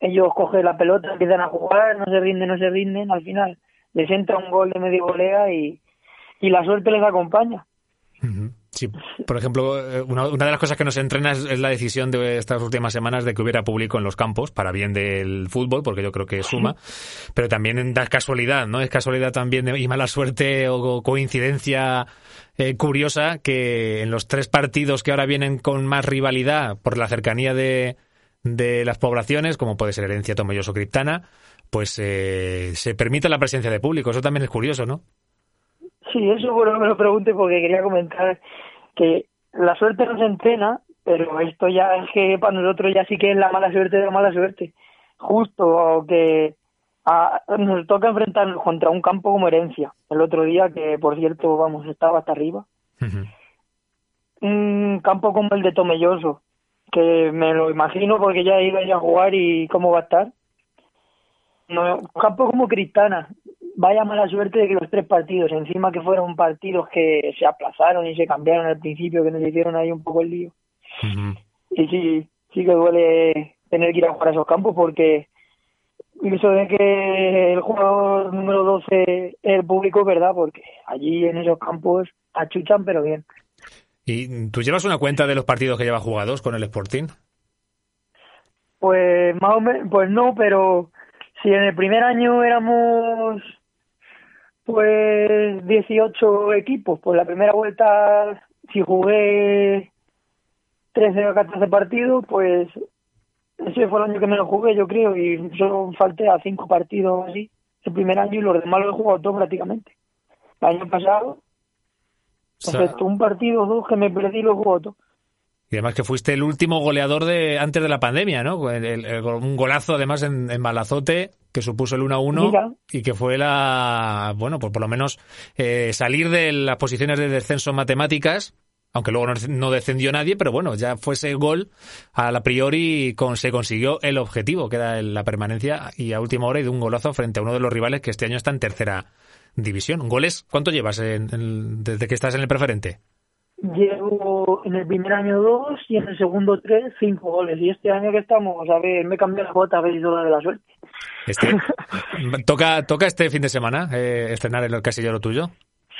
E: Ellos cogen la pelota, empiezan a jugar, no se rinden, no se rinden, al final les entra un gol de medio volea y, y la suerte les acompaña.
B: Sí, por ejemplo, eh, una, de las cosas que nos entrena es, la decisión de estas últimas semanas de que hubiera público en los campos, para bien del fútbol, porque yo creo que suma, pero también da casualidad, ¿no? Es casualidad también y mala suerte o coincidencia eh, curiosa que en los tres partidos que ahora vienen con más rivalidad por la cercanía de, de las poblaciones, como puede ser Herencia, Tomelloso, Criptana, pues eh, se permite la presencia de público. Eso también es curioso, ¿no?
E: Sí, eso bueno me lo pregunte porque quería comentar que la suerte no se entrena, pero esto ya es que para nosotros ya sí que es la mala suerte de la mala suerte. Justo que nos toca enfrentarnos contra un campo como herencia. El otro día, que por cierto, vamos, estaba hasta arriba. Un campo como el de Tomelloso, que me lo imagino porque ya iba a ir a jugar y cómo va a estar. No, un campo como Cristana, vaya mala suerte de que los tres partidos, encima que fueron partidos que se aplazaron y se cambiaron al principio, que nos hicieron ahí un poco el lío. Y sí, sí que duele tener que ir a jugar a esos campos porque eso de que el jugador número 12 es el público verdad, porque allí en esos campos achuchan, pero bien.
B: ¿Y tú llevas una cuenta de los partidos que llevas jugados con el Sporting?
E: Pues más o menos, pues no, pero si en el primer año éramos pues 18 equipos, pues la primera vuelta, si jugué 13 o 14 partidos, pues ese fue el año que menos jugué, yo creo, y solo falté a cinco partidos así, el primer año, y los demás los he jugado todos prácticamente. El año pasado, excepto un partido o dos que me perdí, los he jugado todos.
B: Y además que fuiste el último goleador de antes de la pandemia, ¿no? un golazo además en, en Malazote que supuso el 1-1 y que fue la, bueno, pues por lo menos eh, salir de las posiciones de descenso matemáticas, aunque luego no, descendió nadie, pero bueno, ya fuese gol a la priori con, se consiguió el objetivo, que era la permanencia y a última hora y de un golazo frente a uno de los rivales que este año está en tercera división. ¿Goles? ¿Cuánto llevas desde que estás en el preferente?
E: Llevo en el primer año dos y en el segundo tres, cinco goles. Y este año que estamos, a ver, me cambié la bota, a ver si de la suerte.
B: Este, ¿toca, ¿Toca este fin de semana eh, estrenar el casillero tuyo?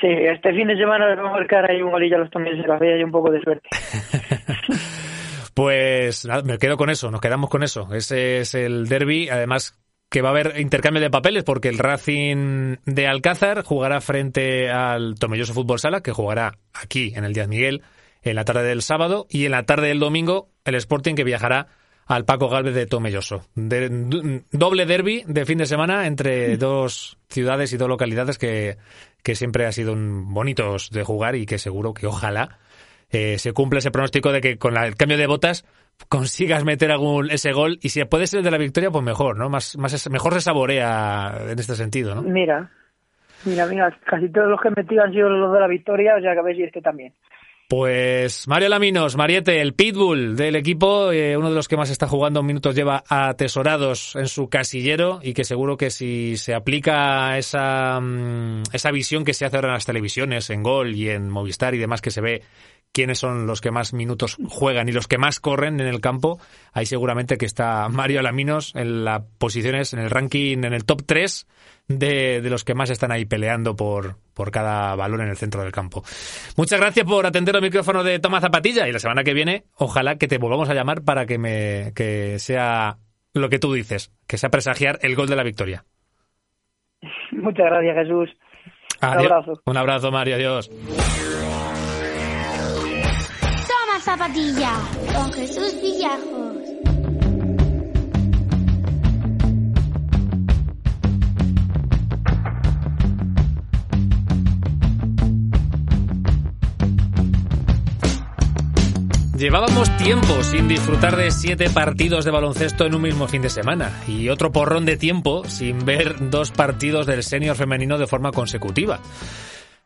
E: Sí, este fin de semana le vamos a marcar ahí un golillo a los también se la ve y un poco de suerte.
B: pues nada, me quedo con eso, nos quedamos con eso. Ese es el derby, además que va a haber intercambio de papeles porque el Racing de Alcázar jugará frente al Tomelloso Fútbol Sala, que jugará aquí en el Díaz Miguel en la tarde del sábado y en la tarde del domingo el Sporting que viajará al Paco Galvez de Tomelloso. doble derby de fin de semana entre dos ciudades y dos localidades que, que siempre ha sido un, bonitos de jugar y que seguro que ojalá eh, se cumple ese pronóstico de que con el cambio de botas consigas meter algún ese gol y si puede ser de la victoria pues mejor no más más mejor se saborea en este sentido no
E: mira mira mira casi todos los que he metido han sido los de la victoria o sea que a ver si este también.
B: Pues Mario Laminos, Mariette, el pitbull del equipo, eh, uno de los que más está jugando minutos lleva atesorados en su casillero y que seguro que si se aplica esa, mm, esa visión que se hace ahora en las televisiones, en Gol y en Movistar y demás que se ve quiénes son los que más minutos juegan y los que más corren en el campo, ahí seguramente que está Mario Alaminos en las posiciones, en el ranking, en el top 3 de, de, los que más están ahí peleando por, por cada balón en el centro del campo. Muchas gracias por atender el micrófono de Toma Zapatilla y la semana que viene ojalá que te volvamos a llamar para que, me, que sea lo que tú dices, que sea presagiar el gol de la victoria.
E: Muchas gracias Jesús. Un abrazo.
B: Un abrazo Mario, adiós.
C: Zapatilla con Jesús Villajos.
B: Llevábamos tiempo sin disfrutar de siete partidos de baloncesto en un mismo fin de semana y otro porrón de tiempo sin ver dos partidos del senior femenino de forma consecutiva.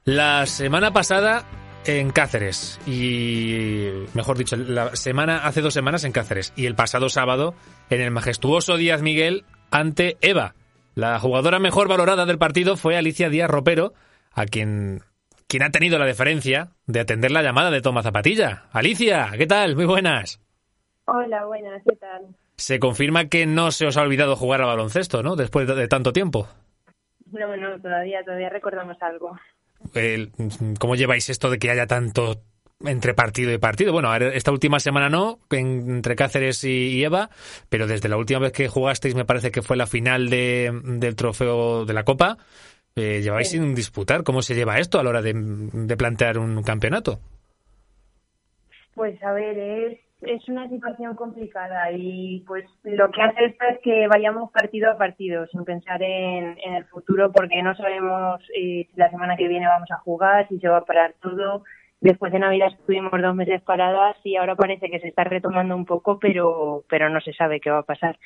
B: La semana pasada en Cáceres y, mejor dicho, la semana hace dos semanas en Cáceres y el pasado sábado en el majestuoso Díaz Miguel ante Eva. La jugadora mejor valorada del partido fue Alicia Díaz Ropero, a quien, quien ha tenido la deferencia de atender la llamada de Toma Zapatilla. Alicia, ¿qué tal? Muy buenas.
F: Hola, buenas, ¿qué tal?
B: Se confirma que no se os ha olvidado jugar al baloncesto, ¿no? Después de tanto tiempo.
F: No, no, todavía, todavía recordamos algo
B: el, ¿cómo lleváis esto de que haya tanto entre partido y partido? Bueno, esta última semana no, entre Cáceres y, Eva, pero desde la última vez que jugasteis me parece que fue la final de, del trofeo de la Copa. Eh, lleváis sin disputar. ¿Cómo se lleva esto a la hora de, de plantear un campeonato?
F: Pues a ver, es es una situación complicada y pues lo que hace esto es que vayamos partido a partido sin pensar en, el futuro porque no sabemos eh, si la semana que viene vamos a jugar, si se va a parar todo. Después de Navidad estuvimos dos meses paradas y ahora parece que se está retomando un poco, pero, pero no se sabe qué va a pasar.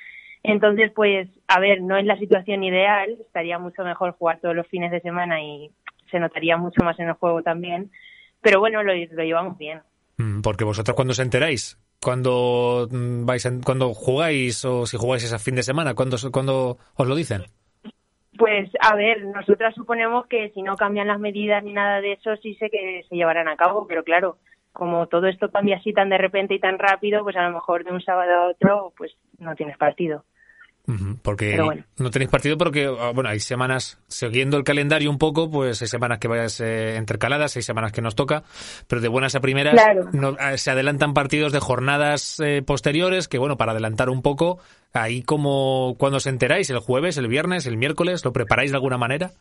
F: Entonces, pues, a ver, no es la situación ideal, estaría mucho mejor jugar todos los fines de semana y se notaría mucho más en el juego también, pero bueno, lo, lo llevamos bien.
B: Mm, porque vosotros cuando os enteráis, cuando mm, vais, cuando jugáis o si jugáis ese fin de semana, ¿cuándo, cuando os lo dicen?
F: Pues a ver, nosotras suponemos que si no cambian las medidas ni nada de eso, sí sé que se llevarán a cabo, pero claro, como todo esto cambia así tan de repente y tan rápido, pues a lo mejor de un sábado a otro, pues no tienes partido.
B: Porque no tenéis partido porque, ah, bueno, hay semanas, siguiendo el calendario un poco, pues hay semanas que vayas eh, intercaladas, hay semanas que nos toca, pero de buenas a primeras ah, se adelantan partidos de jornadas eh, posteriores que, bueno, para adelantar un poco, ahí como cuando os enteráis, el jueves, el viernes, el miércoles, ¿lo preparáis de alguna manera?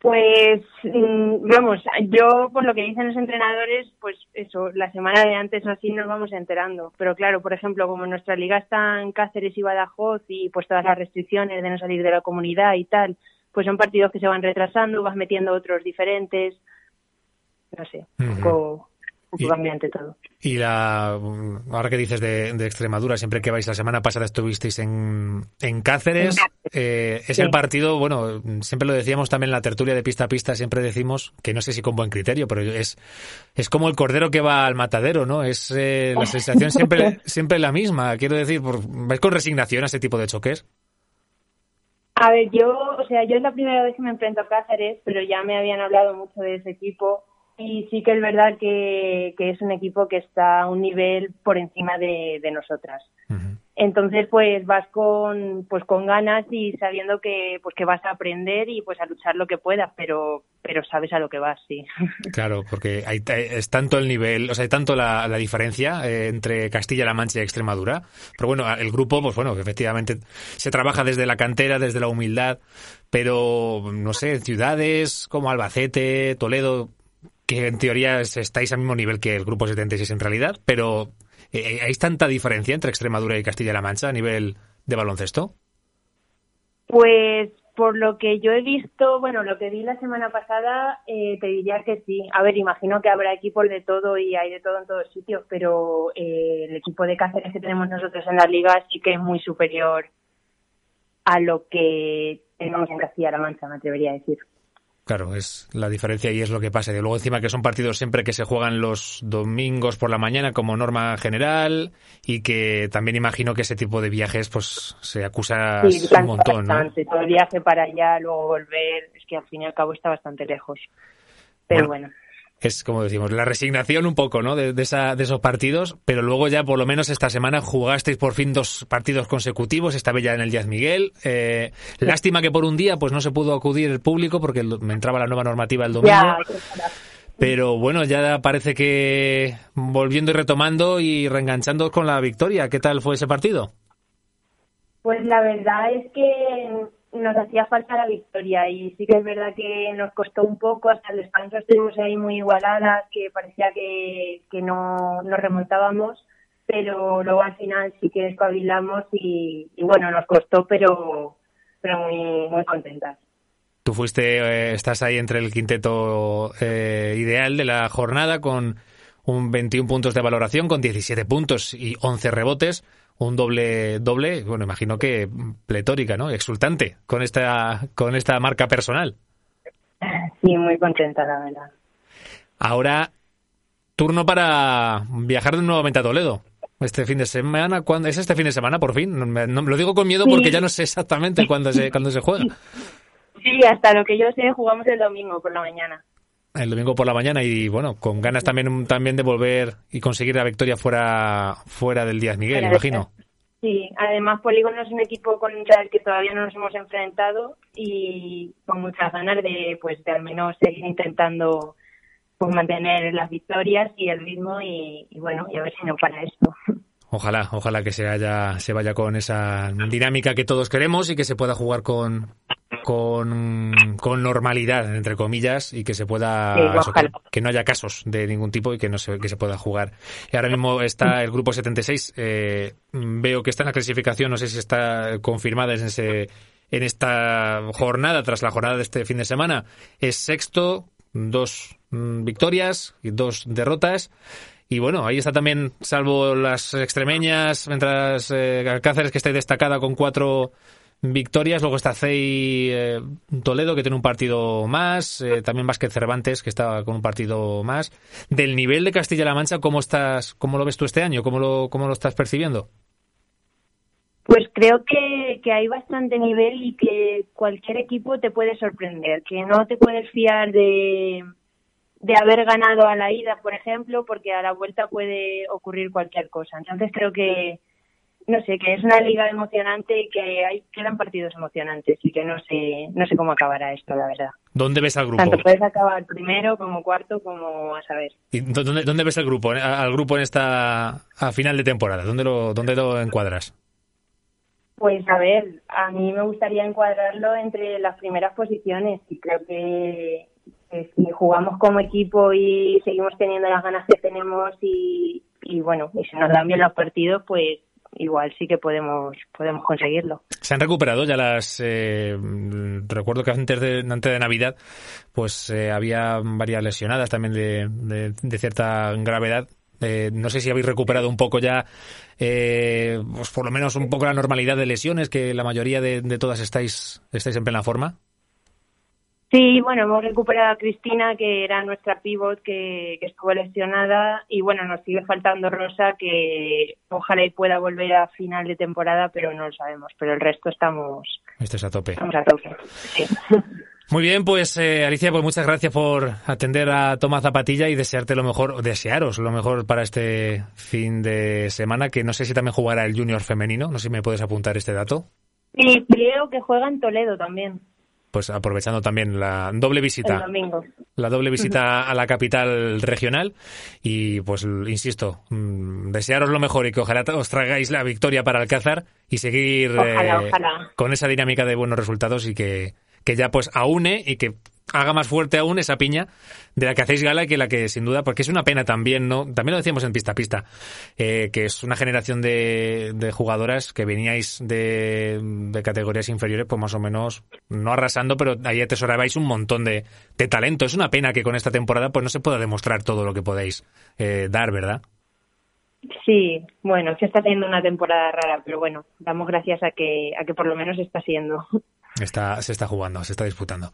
F: Pues mm, vamos, yo por lo que dicen los entrenadores, pues eso, la semana de antes o así nos vamos enterando. Pero claro, por ejemplo, como nuestra liga está en Cáceres y Badajoz y pues todas las restricciones de no salir de la comunidad y tal, pues son partidos que se van retrasando, vas metiendo otros diferentes, no sé, un poco y, todo.
B: Y la, ahora que dices de, Extremadura, siempre que vais la semana pasada estuvisteis en, en Cáceres, eh, es el partido, bueno, siempre lo decíamos también en la tertulia de pista a pista, siempre decimos, que no sé si con buen criterio, pero es, es como el cordero que va al matadero, ¿no? Es eh, la sensación siempre, siempre la misma. Quiero decir, ¿vais con resignación a ese tipo de choques?
F: A ver, yo, o sea, yo es la primera vez que me enfrento a Cáceres, pero ya me habían hablado mucho de ese equipo y sí que es verdad que, es un equipo que está a un nivel por encima de, nosotras. Entonces, pues vas con, pues con ganas y sabiendo que, pues que vas a aprender y pues a luchar lo que puedas, pero, pero sabes a lo que vas, sí.
B: Claro, porque hay, es tanto el nivel, o sea, hay tanto la, diferencia eh, entre Castilla-La Mancha y Extremadura. Pero bueno, el grupo, pues bueno, efectivamente se trabaja desde la cantera, desde la humildad, pero no sé, ciudades como Albacete, Toledo, que en teoría estáis al mismo nivel que el Grupo 76 en realidad, pero eh, ¿hay tanta diferencia entre Extremadura y Castilla-La Mancha a nivel de baloncesto?
F: Pues por lo que yo he visto, bueno, lo que vi la semana pasada, eh, te diría que sí. A ver, imagino que habrá equipos de todo y hay de todo en todos sitios, pero eh, el equipo de Cáceres que tenemos nosotros en la liga sí que es muy superior a lo que tenemos en Castilla-La Mancha, me atrevería a decir.
B: Claro, es la diferencia y es lo que pasa. Y luego encima que son partidos siempre que se juegan los domingos por la mañana como norma general y que también imagino que ese tipo de viajes pues se acusa un montón,
F: bastante. Todo el viaje para allá, luego volver, es que al fin y al cabo está bastante lejos. Pero bueno
B: es como decimos, la resignación un poco, ¿no? De, esa, de, esos partidos, pero luego ya por lo menos esta semana jugasteis por fin dos partidos consecutivos, esta vez ya en el Díaz Miguel. Eh, lástima que por un día pues no se pudo acudir el público porque me entraba la nueva normativa el domingo. pero bueno, ya parece que volviendo y retomando y reenganchando con la victoria. ¿Qué tal fue ese partido?
F: Pues la verdad es que nos hacía falta la victoria y sí que es verdad que nos costó un poco, hasta el descanso estuvimos ahí muy igualadas, que parecía que, que no nos remontábamos, pero luego al final sí que espabilamos y, bueno, nos costó, pero, pero muy, muy contentas.
B: Tú fuiste, eh, estás ahí entre el quinteto eh, ideal de la jornada con un 21 puntos de valoración, con 17 puntos y 11 rebotes un doble doble, bueno, imagino que pletórica, ¿no? Exultante con esta con esta marca personal.
F: Sí, muy contenta, la verdad.
B: Ahora turno para viajar nuevamente a Toledo. Este fin de semana, ¿cuándo es este fin de semana por fin? No, lo digo con miedo porque ya no sé exactamente cuándo se cuándo se juega.
F: Sí, hasta lo que yo sé jugamos el domingo por la mañana
B: el domingo por la mañana y bueno, con ganas también también de volver y conseguir la victoria fuera fuera del Díaz Miguel, imagino.
F: Sí, además Polígono es un equipo contra el que todavía no nos hemos enfrentado y con muchas ganas de pues de al menos seguir intentando pues mantener las victorias y el ritmo y, y bueno, y a ver si no para esto.
B: Ojalá, ojalá que se, haya, se vaya con esa dinámica que todos queremos y que se pueda jugar con, con, normalidad, entre comillas, y que se pueda, que, no haya casos de ningún tipo y que no se, que se pueda jugar. Y ahora mismo está el grupo 76, eh, veo que está en la clasificación, no sé si está confirmada en ese, en esta jornada, tras la jornada de este fin de semana, es sexto, dos mm, victorias y dos derrotas. Y bueno, ahí está también, salvo las extremeñas, mientras eh, Alcáceres que está destacada con cuatro victorias. Luego está Cey eh, Toledo, que tiene un partido más. Eh, también Vázquez Cervantes, que está con un partido más. Del nivel de Castilla-La Mancha, ¿cómo, estás, ¿cómo lo ves tú este año? ¿Cómo lo, cómo lo estás percibiendo?
F: Pues creo que, que hay bastante nivel y que cualquier equipo te puede sorprender, que no te puedes fiar de, de haber ganado a la ida, por ejemplo, porque a la vuelta puede ocurrir cualquier cosa. Entonces creo que, no sé, que es una liga emocionante y que hay quedan partidos emocionantes y que no sé no sé cómo acabará esto, la verdad.
B: ¿Dónde ves al grupo?
F: Tanto puedes acabar primero como cuarto como a saber.
B: ¿Y dónde, dónde ves al grupo al grupo en esta a final de temporada? ¿Dónde lo dónde lo encuadras?
F: Pues a ver, a mí me gustaría encuadrarlo entre las primeras posiciones y creo que, si jugamos como equipo y seguimos teniendo las ganas que tenemos y, y bueno, y si nos dan bien los partidos, pues igual sí que podemos podemos conseguirlo.
B: Se han recuperado ya las. Eh, recuerdo que antes de antes de Navidad, pues eh, había varias lesionadas también de, de, cierta gravedad. Eh, no sé si habéis recuperado un poco ya, pues por lo menos un poco la normalidad de lesiones, que la mayoría de, de todas estáis estáis en plena forma.
F: Sí, bueno, hemos recuperado a Cristina, que era nuestra pivot que, que, estuvo lesionada, y bueno, nos sigue faltando Rosa, que ojalá y pueda volver a final de temporada, pero no lo sabemos. Pero el resto estamos.
B: Esto es a tope.
F: Estamos a tope. Sí.
B: Muy bien, pues eh, Alicia, pues muchas gracias por atender a Tomás Zapatilla y desearte lo mejor, desearos lo mejor para este fin de semana, que no sé si también jugará el Junior femenino, no sé si me puedes apuntar este dato.
F: Sí, creo que juega en Toledo también
B: pues aprovechando también la doble visita. La doble visita a la capital regional. Y pues insisto, mm, desearos lo mejor y que ojalá os tragáis la victoria para Alcázar y seguir
F: eh,
B: con esa dinámica de buenos resultados y que, que ya pues aúne y que haga más fuerte aún esa piña de la que hacéis gala que la que sin duda, porque es una pena también, ¿no? También lo decíamos en pista a pista, eh, que es una generación de, de jugadoras que veníais de, de, categorías inferiores, pues más o menos, no arrasando, pero ahí atesorabais un montón de, de talento. Es una pena que con esta temporada pues no se pueda demostrar todo lo que podéis eh, dar, ¿verdad?
F: Sí, bueno, se está teniendo una temporada rara, pero bueno, damos gracias a que, a que por lo menos está siendo.
B: Está, se está jugando, se está disputando.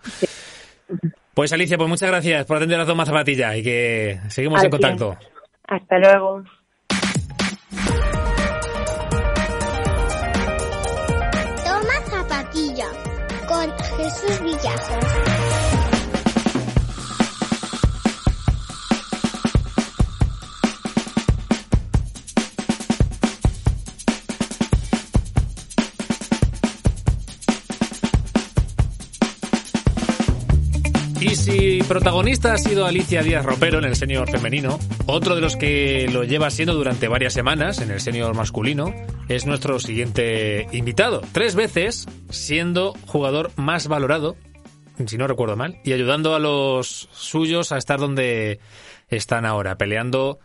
B: Pues Alicia, pues muchas gracias por atender a Toma Zapatilla y que seguimos en contacto.
F: Hasta luego.
B: Y protagonista ha sido Alicia Díaz Ropero en el senior femenino, otro de los que lo lleva siendo durante varias semanas en el senior masculino es nuestro siguiente invitado. Tres veces siendo jugador más valorado, si no recuerdo mal, y ayudando a los suyos a estar donde están ahora, peleando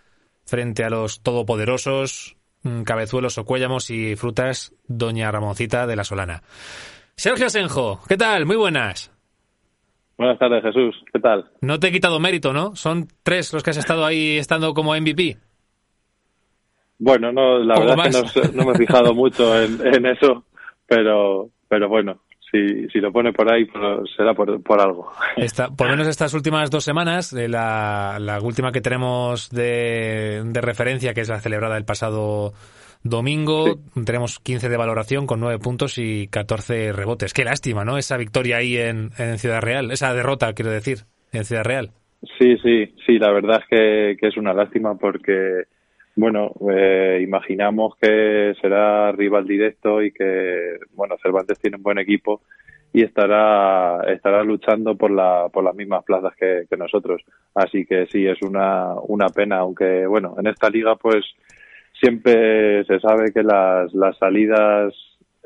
B: frente a los todopoderosos mm, cabezuelos o cuéllamos y frutas Doña Ramoncita de la Solana. Sergio Asenjo, ¿qué tal? Muy buenas.
G: Buenas tardes, Jesús. ¿Qué tal?
B: No te he quitado mérito, ¿no? Son tres los que has estado ahí estando como MVP.
G: Bueno, no, la verdad es que no, me he fijado mucho en, eso, pero, pero bueno, si, si lo pone por ahí, pues será por, algo.
B: Esta, por lo menos estas últimas dos semanas, de la, la última que tenemos de, de referencia, que es la celebrada el pasado Domingo tenemos 15 de valoración con 9 puntos y 14 rebotes. Qué lástima, ¿no? Esa victoria ahí en, en Ciudad Real, esa derrota, quiero decir, en Ciudad Real.
G: Sí, sí, sí, la verdad es que, que es una lástima porque, bueno, eh, imaginamos que será rival directo y que, bueno, Cervantes tiene un buen equipo y estará estará luchando por la por las mismas plazas que, que nosotros así que sí es una una pena aunque bueno en esta liga pues siempre se sabe que las, las salidas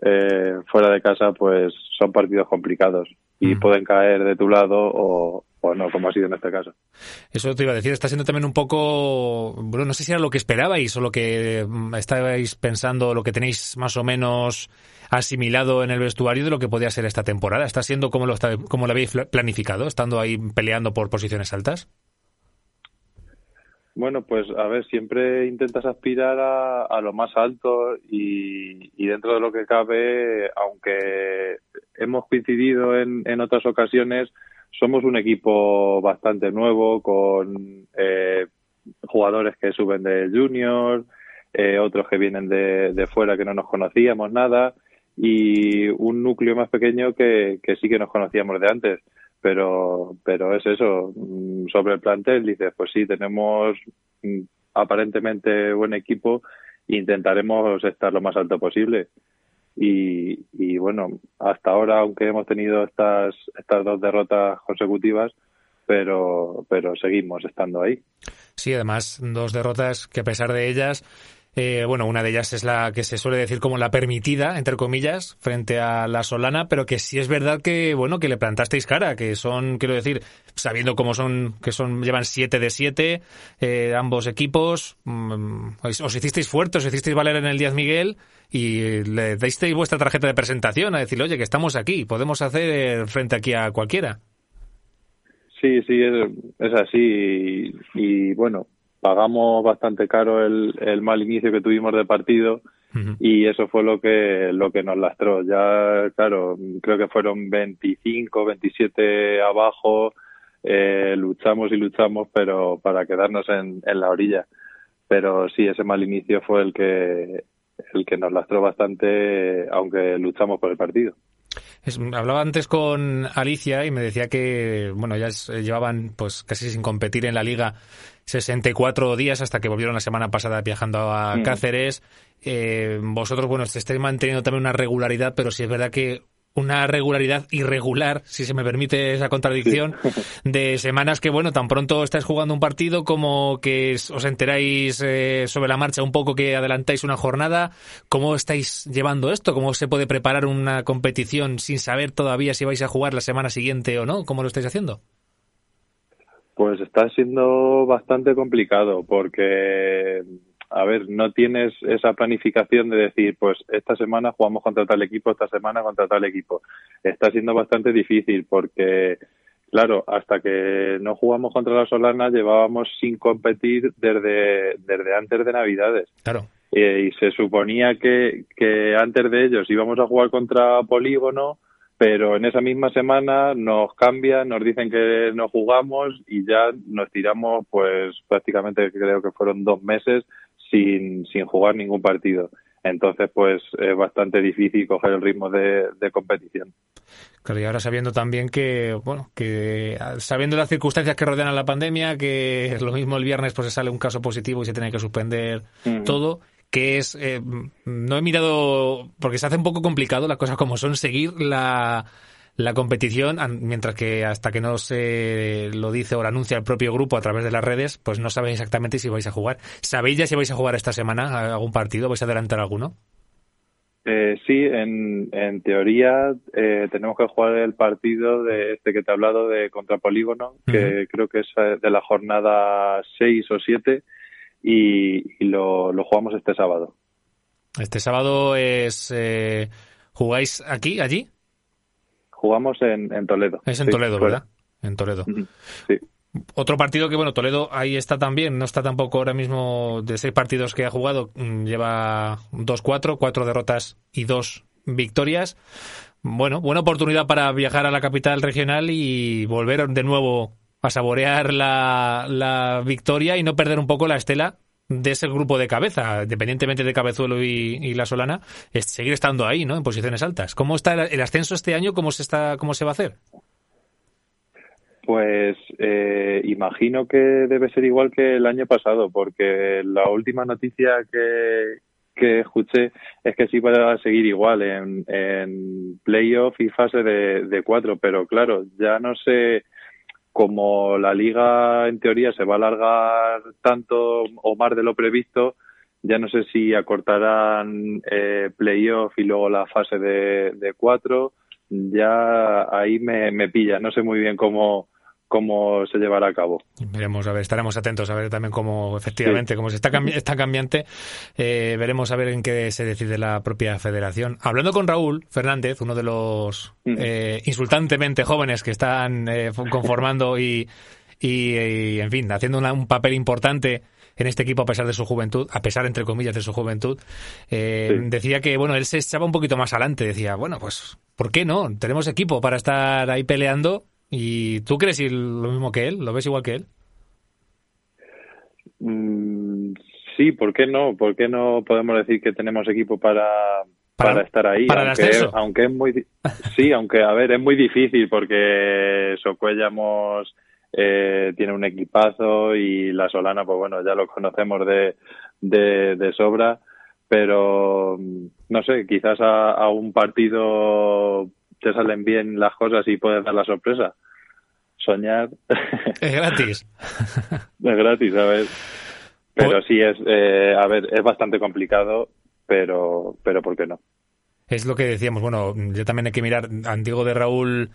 G: eh, fuera de casa pues son partidos complicados y mm. pueden caer de tu lado o, o no, como ha sido en este caso.
B: Eso te iba a decir, está siendo también un poco, bueno, no sé si era lo que esperabais o lo que mm, estabais pensando, lo que tenéis más o menos asimilado en el vestuario de lo que podía ser esta temporada. ¿Está siendo como lo, como lo habéis planificado, estando ahí peleando por posiciones altas?
G: Bueno, pues a ver, siempre intentas aspirar a, lo más alto y, dentro de lo que cabe, aunque hemos coincidido en, en otras ocasiones, somos un equipo bastante nuevo con eh, jugadores que suben de junior, eh, otros que vienen de, de fuera que no nos conocíamos nada y un núcleo más pequeño que, que sí que nos conocíamos de antes pero pero es eso mm, sobre el plantel dices pues sí tenemos mm, aparentemente buen equipo intentaremos estar lo más alto posible. Y, y bueno hasta ahora aunque hemos tenido estas estas dos derrotas consecutivas pero pero seguimos estando ahí.
B: Sí además dos derrotas que a pesar de ellas eh, bueno, una de ellas es la que se suele decir como la permitida, entre comillas, frente a la Solana, pero que sí es verdad que, bueno, que le plantasteis cara, que son, quiero decir, sabiendo cómo son, que son, llevan 7 de 7, eh, ambos equipos, mm, os, hicisteis fuertes, os hicisteis valer en el Díaz Miguel y le disteis vuestra tarjeta de presentación a decir, oye, que estamos aquí, podemos hacer frente aquí a cualquiera.
G: Sí, sí, es, así y bueno, pagamos bastante caro el, el mal inicio que tuvimos de partido y eso fue lo que lo que nos lastró. Ya, claro, creo que fueron 25, 27 abajo, eh, luchamos y luchamos, pero para quedarnos en, en la orilla. Pero sí, ese mal inicio fue el que el que nos lastró bastante, aunque luchamos por el partido
B: hablaba antes con Alicia y me decía que, bueno, ya llevaban pues casi sin competir en la liga 64 días hasta que volvieron la semana pasada viajando a Cáceres. Eh, vosotros, bueno, estáis manteniendo también una regularidad, pero sí es verdad que una regularidad irregular, si se me permite esa contradicción, de semanas que, bueno, tan pronto estáis jugando un partido como que os enteráis eh, sobre la marcha un poco que adelantáis una jornada. ¿Cómo estáis llevando esto? ¿Cómo se puede preparar una competición sin saber todavía si vais a jugar la semana siguiente o no? ¿Cómo lo estáis haciendo?
G: Pues está siendo bastante complicado porque a ver, no tienes esa planificación de decir, pues esta semana jugamos contra tal equipo, esta semana contra tal equipo. Está siendo bastante difícil porque, claro, hasta que no jugamos contra la Solana llevábamos sin competir desde, desde antes de Navidades.
B: Claro.
G: Eh, y se suponía que, que antes de ellos íbamos a jugar contra Polígono, pero en esa misma semana nos cambian, nos dicen que no jugamos y ya nos tiramos pues prácticamente creo que fueron dos meses sin, sin jugar ningún partido. Entonces, pues es bastante difícil coger el ritmo de, competición.
B: Claro, y ahora sabiendo también que, bueno, que sabiendo las circunstancias que rodean a la pandemia, que lo mismo el viernes pues sale un caso positivo y se tiene que suspender todo, que es, eh, no he mirado, porque se hace un poco complicado las cosas como son, seguir la, la competición, mientras que hasta que no se lo dice o lo anuncia el propio grupo a través de las redes, pues no sabéis exactamente si vais a jugar. ¿Sabéis ya si vais a jugar esta semana algún partido? ¿Vais a adelantar alguno?
G: Eh, sí, en, en teoría eh, tenemos que jugar el partido de este que te he hablado de contra Polígono, que creo que es eh, de la jornada 6 o 7, y, lo, lo, jugamos este sábado.
B: Este sábado es... Eh, ¿Jugáis aquí, allí?
G: Jugamos en, en Toledo.
B: Es en Toledo, ¿verdad? En Toledo.
G: Sí.
B: Otro partido que, bueno, Toledo ahí está también, no está tampoco ahora mismo de seis partidos que ha jugado, mm, lleva 2-4, cuatro derrotas y dos victorias. Bueno, buena oportunidad para viajar a la capital regional y volver de nuevo a saborear la, la victoria y no perder un poco la estela de ese grupo de cabeza, independientemente de Cabezuelo y, La Solana, seguir estando ahí, ¿no? En posiciones altas. ¿Cómo está el ascenso este año? ¿Cómo se está, cómo se va a hacer?
G: Pues eh, imagino que debe ser igual que el año pasado, porque la última noticia que, que escuché es que sí va a seguir igual en, en playoff y fase de, de cuatro, pero claro, ya no sé como la liga en teoría se va a alargar tanto o más de lo previsto, ya no sé si acortarán eh, playoff y luego la fase de, cuatro, ya ahí me, me pilla, no sé muy bien cómo, cómo se llevará a cabo.
B: Veremos, a ver, estaremos atentos a ver también cómo, efectivamente, cómo se está, está cambiante, eh, veremos a ver en qué se decide la propia federación. Hablando con Raúl Fernández, uno de los eh, insultantemente jóvenes que están eh, conformando y, y, en fin, haciendo un papel importante en este equipo a pesar de su juventud, a pesar entre comillas de su juventud, decía que bueno, él se echaba un poquito más adelante, decía, bueno, pues ¿por qué no? Tenemos equipo para estar ahí peleando ¿Y tú crees lo mismo que él? ¿Lo ves igual que él?
G: Mm, sí, ¿por qué no? ¿Por qué no podemos decir que tenemos equipo para, para, estar ahí?
B: aunque,
G: aunque es muy sí, aunque a ver, es muy difícil porque Socuellamos eh, tiene un equipazo y la Solana, pues bueno, ya lo conocemos de, de, sobra, pero no sé, quizás a, a un partido te salen bien las cosas y puedes dar la sorpresa. Soñar.
B: Es gratis.
G: es gratis, a ver. Pero sí es, eh, a ver, es bastante complicado, pero, pero ¿por qué no?
B: Es lo que decíamos, bueno, yo también hay que mirar, antiguo de Raúl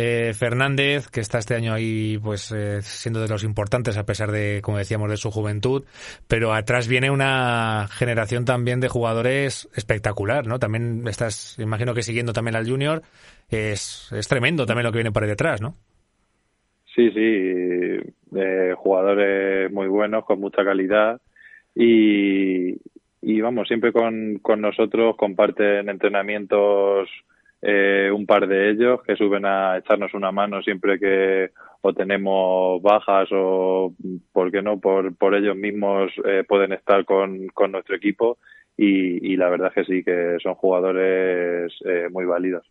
B: eh, Fernández, que está este año ahí, pues, eh, siendo de los importantes, a pesar de, como decíamos, de su juventud, pero atrás viene una generación también de jugadores espectacular, ¿no? También estás, imagino que siguiendo también al Junior, es, es tremendo también lo que viene por detrás, ¿no?
G: Sí, sí, jugadores muy buenos, con mucha calidad y, y vamos, siempre con, con nosotros comparten entrenamientos eh, un par de ellos que suben a echarnos una mano siempre que o tenemos bajas o, ¿por qué no?, por, por ellos mismos eh, pueden estar con, con nuestro equipo y, y, la verdad que sí, que son jugadores eh, muy válidos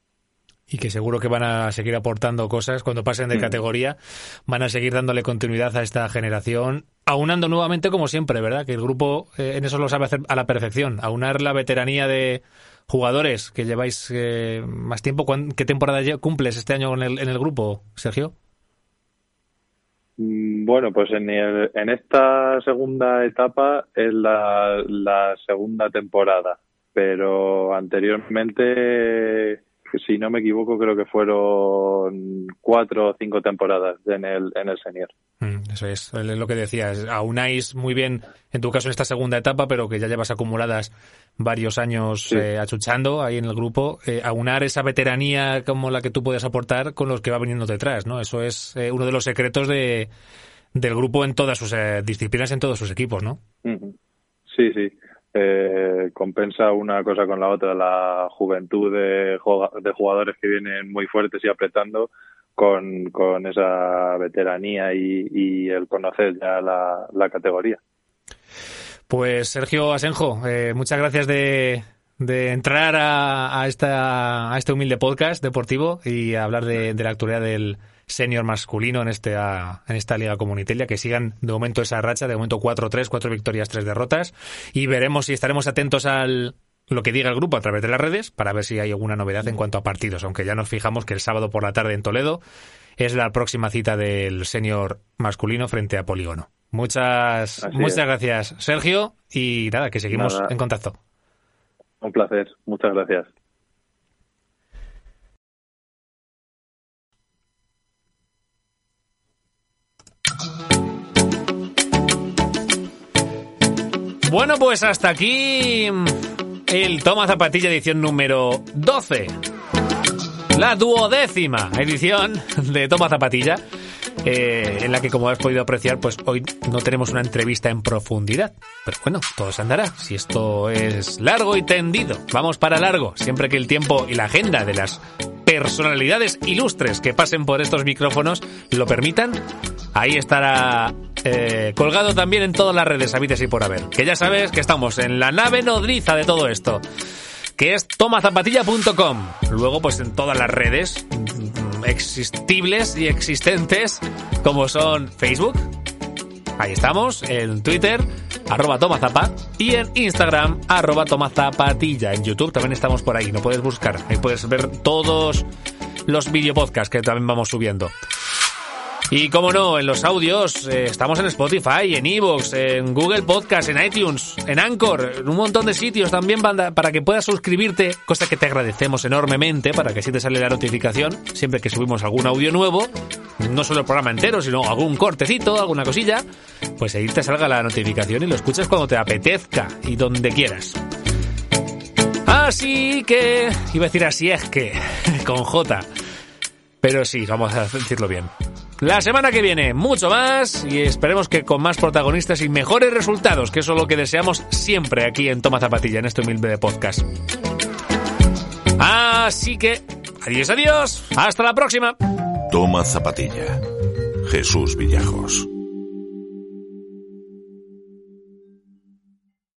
B: y que seguro que van a seguir aportando cosas cuando pasen de mm. categoría, van a seguir dándole continuidad a esta generación, aunando nuevamente como siempre, ¿verdad? Que el grupo eh, en eso lo sabe hacer a la perfección, aunar la veteranía de jugadores que lleváis eh, más tiempo. ¿Qué temporada cumples este año en el, en el grupo, Sergio?
G: Mm, bueno, pues en, esta segunda etapa es la segunda temporada, pero anteriormente si no me equivoco, creo que fueron cuatro o cinco temporadas en el, en el senior.
B: Mm, eso es, lo que decías. Aunáis muy bien, en tu caso, en esta segunda etapa, pero que ya llevas acumuladas varios años eh, achuchando ahí en el grupo. Eh, aunar esa veteranía como la que tú puedes aportar con los que va viniendo detrás, ¿no? Eso es eh, uno de los secretos de, del grupo en todas sus disciplinas, en todos sus equipos, ¿no?
G: Sí, sí. Eh, compensa una cosa con la otra, la juventud de, jugadores que vienen muy fuertes y apretando con, con esa veteranía y, el conocer ya la, categoría.
B: Pues Sergio Asenjo, eh, muchas gracias de, de entrar a, a, esta, a este humilde podcast deportivo y hablar de la actualidad del, senior masculino en, este, en esta Liga Comunitaria, que sigan de momento esa racha, de momento 4-3, 4 victorias, 3 derrotas, y veremos si estaremos atentos al lo que diga el grupo a través de las redes para ver si hay alguna novedad en cuanto a partidos, aunque ya nos fijamos que el sábado por la tarde en Toledo es la próxima cita del senior masculino frente a Polígono. Muchas, muchas gracias, Sergio, y nada, que seguimos en contacto.
G: Un placer, muchas gracias.
B: Bueno, pues hasta aquí el Toma Zapatilla edición número 12. La duodécima edición de Toma Zapatilla. Eh, en la que, como has podido apreciar, pues hoy no tenemos una entrevista en profundidad. Pero bueno, todo se andará. Si esto es largo y tendido, vamos para largo. Siempre que el tiempo y la agenda de las personalidades ilustres que pasen por estos micrófonos lo permitan, ahí estará eh, colgado también en todas las redes, habites y por haber. Que ya sabes que estamos en la nave nodriza de todo esto, que es tomazapatilla.com. Luego, pues en todas las redes mm, existibles y existentes, como son Facebook, ahí estamos, en Twitter, arroba tomazapa, y en Instagram, arroba tomazapatilla. En YouTube también estamos por ahí, no puedes buscar, ahí puedes ver todos los videopodcasts que también vamos subiendo. Y como no, en los audios eh, estamos en Spotify, en Evox, en Google Podcast, en iTunes, en Anchor, en un montón de sitios también para que puedas suscribirte, cosa que te agradecemos enormemente para que así te sale la notificación siempre que subimos algún audio nuevo, no solo el programa entero, sino algún cortecito, alguna cosilla, pues ahí te salga la notificación y lo escuchas cuando te apetezca y donde quieras. Así que, iba a decir así es que, con J. Pero sí, vamos a decirlo bien. La semana que viene, mucho más y esperemos que con más protagonistas y mejores resultados, que eso es lo que deseamos siempre aquí en Toma Zapatilla, en este humilde podcast. Así que, adiós, adiós, hasta la próxima.
A: Toma Zapatilla, Jesús Villajos.